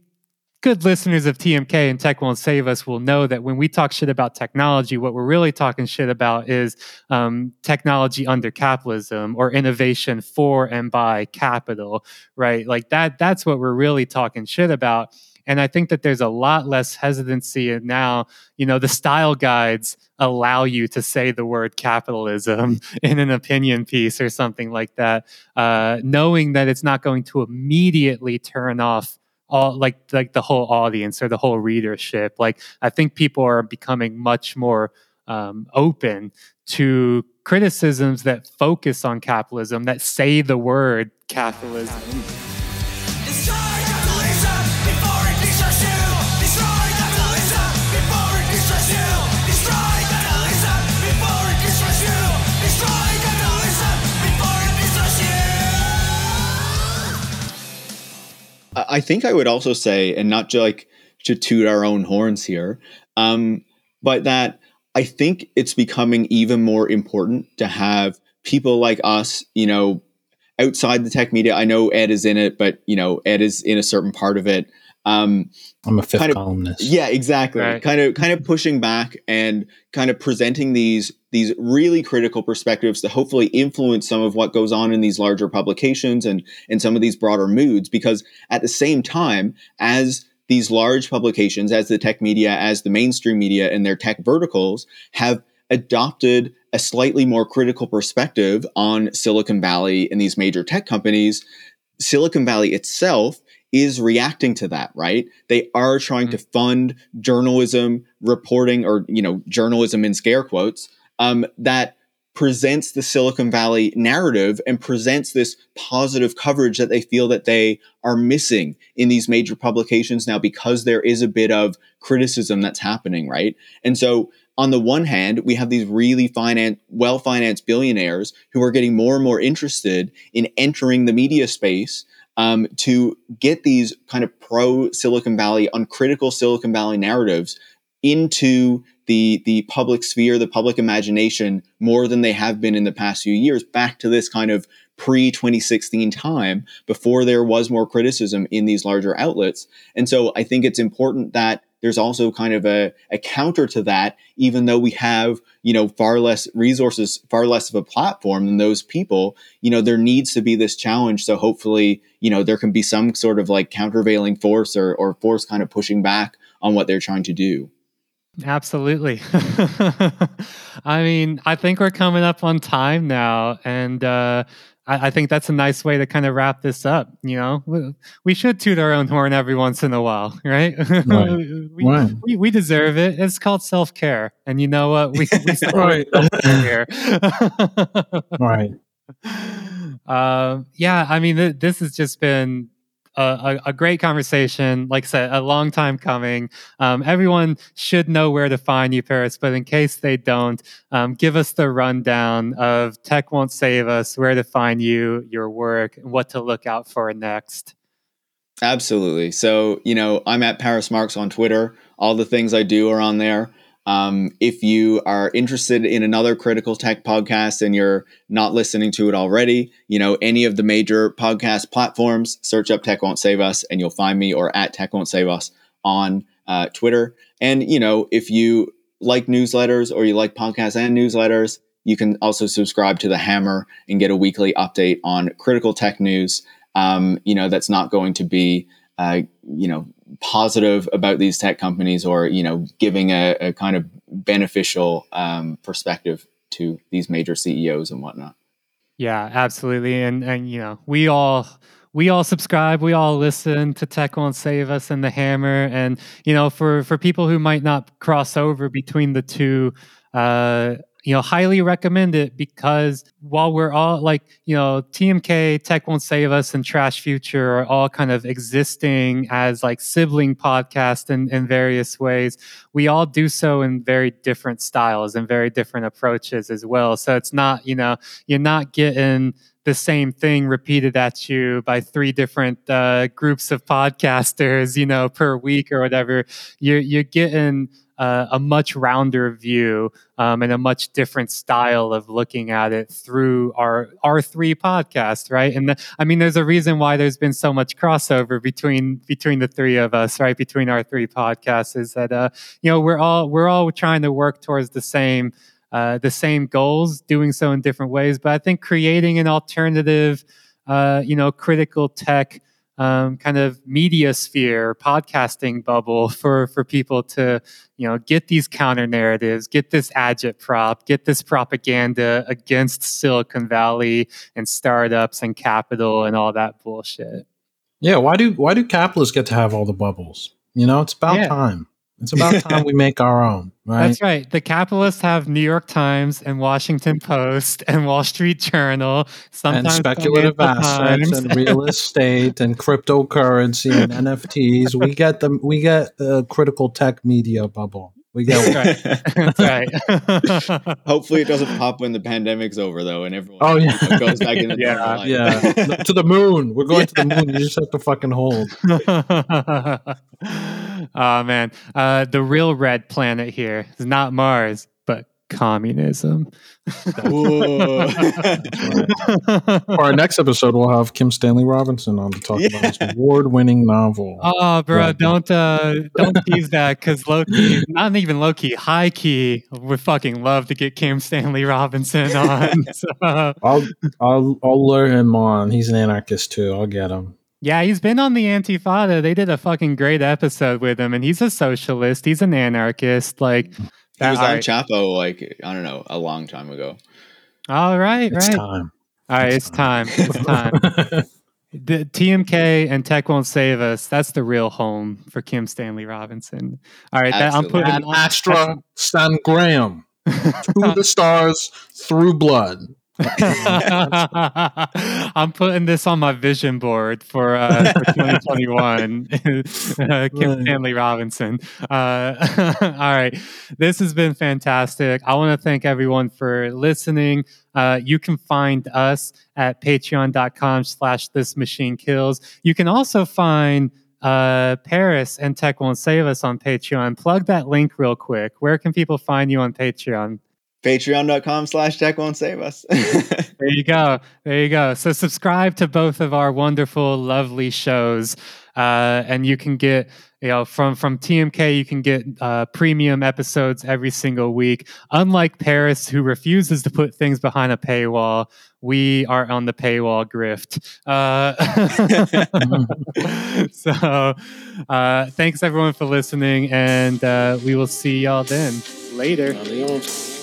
Speaker 3: good listeners of TMK and Tech Won't Save Us will know that when we talk shit about technology, what we're really talking shit about is um, technology under capitalism or innovation for and by capital, right? Like that, that's what we're really talking shit about. And I think that there's a lot less hesitancy now. You know, the style guides allow you to say the word capitalism [LAUGHS] in an opinion piece or something like that, uh, knowing that it's not going to immediately turn off all like like the whole audience or the whole readership. Like I think people are becoming much more um, open to criticisms that focus on capitalism, that say the word capitalism.
Speaker 4: I think I would also say, and not to like to toot our own horns here, um, but that I think it's becoming even more important to have people like us, you know, outside the tech media. I know Ed is in it, but you know Ed is in a certain part of it. Um,
Speaker 5: I'm a fifth
Speaker 4: kind of-
Speaker 5: columnist.
Speaker 4: yeah, exactly.
Speaker 3: Right.
Speaker 4: Kind of kind of pushing back and kind of presenting these these really critical perspectives to hopefully influence some of what goes on in these larger publications and and some of these broader moods because at the same time as these large publications as the tech media as the mainstream media and their tech verticals have adopted a slightly more critical perspective on Silicon Valley and these major tech companies Silicon Valley itself is reacting to that, right? They are trying to mm. fund journalism, reporting, or you know, journalism in scare quotes um, that presents the Silicon Valley narrative and presents this positive coverage that they feel that they are missing in these major publications now because there is a bit of criticism that's happening, right? And so on the one hand, we have these really finance, well-financed billionaires who are getting more and more interested in entering the media space um, to get these kind of pro Silicon Valley, uncritical Silicon Valley narratives into the the public sphere, the public imagination, more than they have been in the past few years. Back to this kind of pre 2016 time before there was more criticism in these larger outlets. And so I think it's important that there's also kind of a, a counter to that, even though we have, you know, far less resources, far less of a platform than those people, you know, there needs to be this challenge. So hopefully, you know, there can be some sort of like countervailing force or, or force kind of pushing back on what they're trying to do.
Speaker 3: Absolutely. [LAUGHS] I mean, I think we're coming up on time now, and uh, I, I think that's a nice way to kind of wrap this up. You know, we, we should toot our own horn every once in a while, right? [LAUGHS] we,
Speaker 5: Right.
Speaker 3: we, we deserve it. It's called self care, and you know what? We, we [LAUGHS]
Speaker 5: Right.
Speaker 3: here.
Speaker 5: Right.
Speaker 3: um, yeah, I mean, th- this has just been a, a, great conversation. Like I said, a long time coming. Um, everyone should know where to find you, Paris, but in case they don't, um, give us the rundown of Tech Won't Save Us, where to find you, your work, and what to look out for next.
Speaker 4: Absolutely. So, you know, I'm at Paris Marks on Twitter. All the things I do are on there. Um, if you are interested in another critical tech podcast and you're not listening to it already, you know, any of the major podcast platforms, search up Tech Won't Save Us and you'll find me or at Tech Won't Save Us on uh, Twitter. And, you know, if you like newsletters or you like podcasts and newsletters, you can also subscribe to The Hammer and get a weekly update on critical tech news. Um, you know, that's not going to be, uh, you know, positive about these tech companies or you know giving a, a kind of beneficial um, perspective to these major CEOs and whatnot.
Speaker 3: Yeah, absolutely. And and you know, we all we all subscribe, we all listen to Tech Won't Save Us and the Hammer. And you know, for for people who might not cross over between the two, uh, you know, highly recommend it because while we're all like, you know, TMK, Tech Won't Save Us, and Trash Future are all kind of existing as like sibling podcasts in, in various ways, we all do so in very different styles and very different approaches as well. So it's not, you know, you're not getting the same thing repeated at you by three different uh, groups of podcasters, you know, per week or whatever. You're you're getting uh, a much rounder view um, and a much different style of looking at it through our our three podcasts, right? And the, I mean, there's a reason why there's been so much crossover between between the three of us, right? Between our three podcasts, is that uh, you know we're all we're all trying to work towards the same uh, the same goals, doing so in different ways. But I think creating an alternative, uh, you know, critical tech um, kind of media sphere, podcasting bubble [LAUGHS] for for people to, you know, get these counter narratives, get this agitprop, get this propaganda against Silicon Valley and startups and capital and all that bullshit.
Speaker 5: Yeah. Why do why do capitalists get to have all the bubbles? You know, it's about
Speaker 3: Yeah.
Speaker 5: time. It's about [LAUGHS] time we make our own, right?
Speaker 3: That's right. The capitalists have New York Times and Washington Post and Wall Street Journal,
Speaker 5: and
Speaker 3: sometimes
Speaker 5: speculative assets and real estate and cryptocurrency and [LAUGHS] NFTs. We get them. We get the critical tech media bubble. We get.
Speaker 3: That's right. That's [LAUGHS] right. [LAUGHS]
Speaker 4: Hopefully, it doesn't pop when the pandemic's over, though, and everyone
Speaker 5: Oh, yeah. [LAUGHS]
Speaker 4: goes back into
Speaker 3: Yeah.
Speaker 4: normal.
Speaker 5: Yeah, to the moon. We're going to the moon. You just have to fucking hold.
Speaker 3: oh man, uh, the real red planet here is not Mars, but communism.
Speaker 5: For [LAUGHS] our next episode, we'll have Kim Stanley Robinson on to talk about his award-winning novel.
Speaker 3: Oh, bro,
Speaker 5: Right.
Speaker 3: don't uh, don't tease that because Loki, not even Loki, high key would fucking love to get Kim Stanley Robinson on. [LAUGHS] So,
Speaker 5: I'll I'll I'll lure him on. He's an anarchist too. I'll get him.
Speaker 3: yeah, he's been on the Antifada. They did a fucking great episode with him, and he's a socialist. He's an anarchist. Like,
Speaker 4: he
Speaker 3: uh,
Speaker 4: was
Speaker 3: all
Speaker 4: on
Speaker 3: right.
Speaker 4: Chapo like I don't know a long time ago.
Speaker 3: all right,
Speaker 5: It's
Speaker 3: right.
Speaker 5: time.
Speaker 3: All right, it's time. It's time. [LAUGHS] the TMK and Tech won't save us. That's the real home for Kim Stanley Robinson. All right, that, I'm putting
Speaker 5: and Astra San Graham [LAUGHS] to the stars through blood. [LAUGHS]
Speaker 3: I'm putting this on my vision board for uh, for [LAUGHS] 2021. uh, [LAUGHS] Kim. Stanley Robinson. Uh, all right, this has been fantastic. I want to thank everyone for listening. Uh, you can find us at patreon.com slash this machine kills. You can also find uh, Paris and Tech Won't Save Us on Patreon. Plug that link real quick. Where can people find you on Patreon?
Speaker 4: Patreon.com slash tech won't save us. [LAUGHS]
Speaker 3: There you go. There you go. So subscribe to both of our wonderful, lovely shows, uh, and you can get you know from from TMK you can get uh, premium episodes every single week. Unlike Paris, who refuses to put things behind a paywall, we are on the paywall grift. Uh, [LAUGHS] [LAUGHS] so uh, thanks everyone for listening, and uh, we will see y'all then. Later.
Speaker 9: It's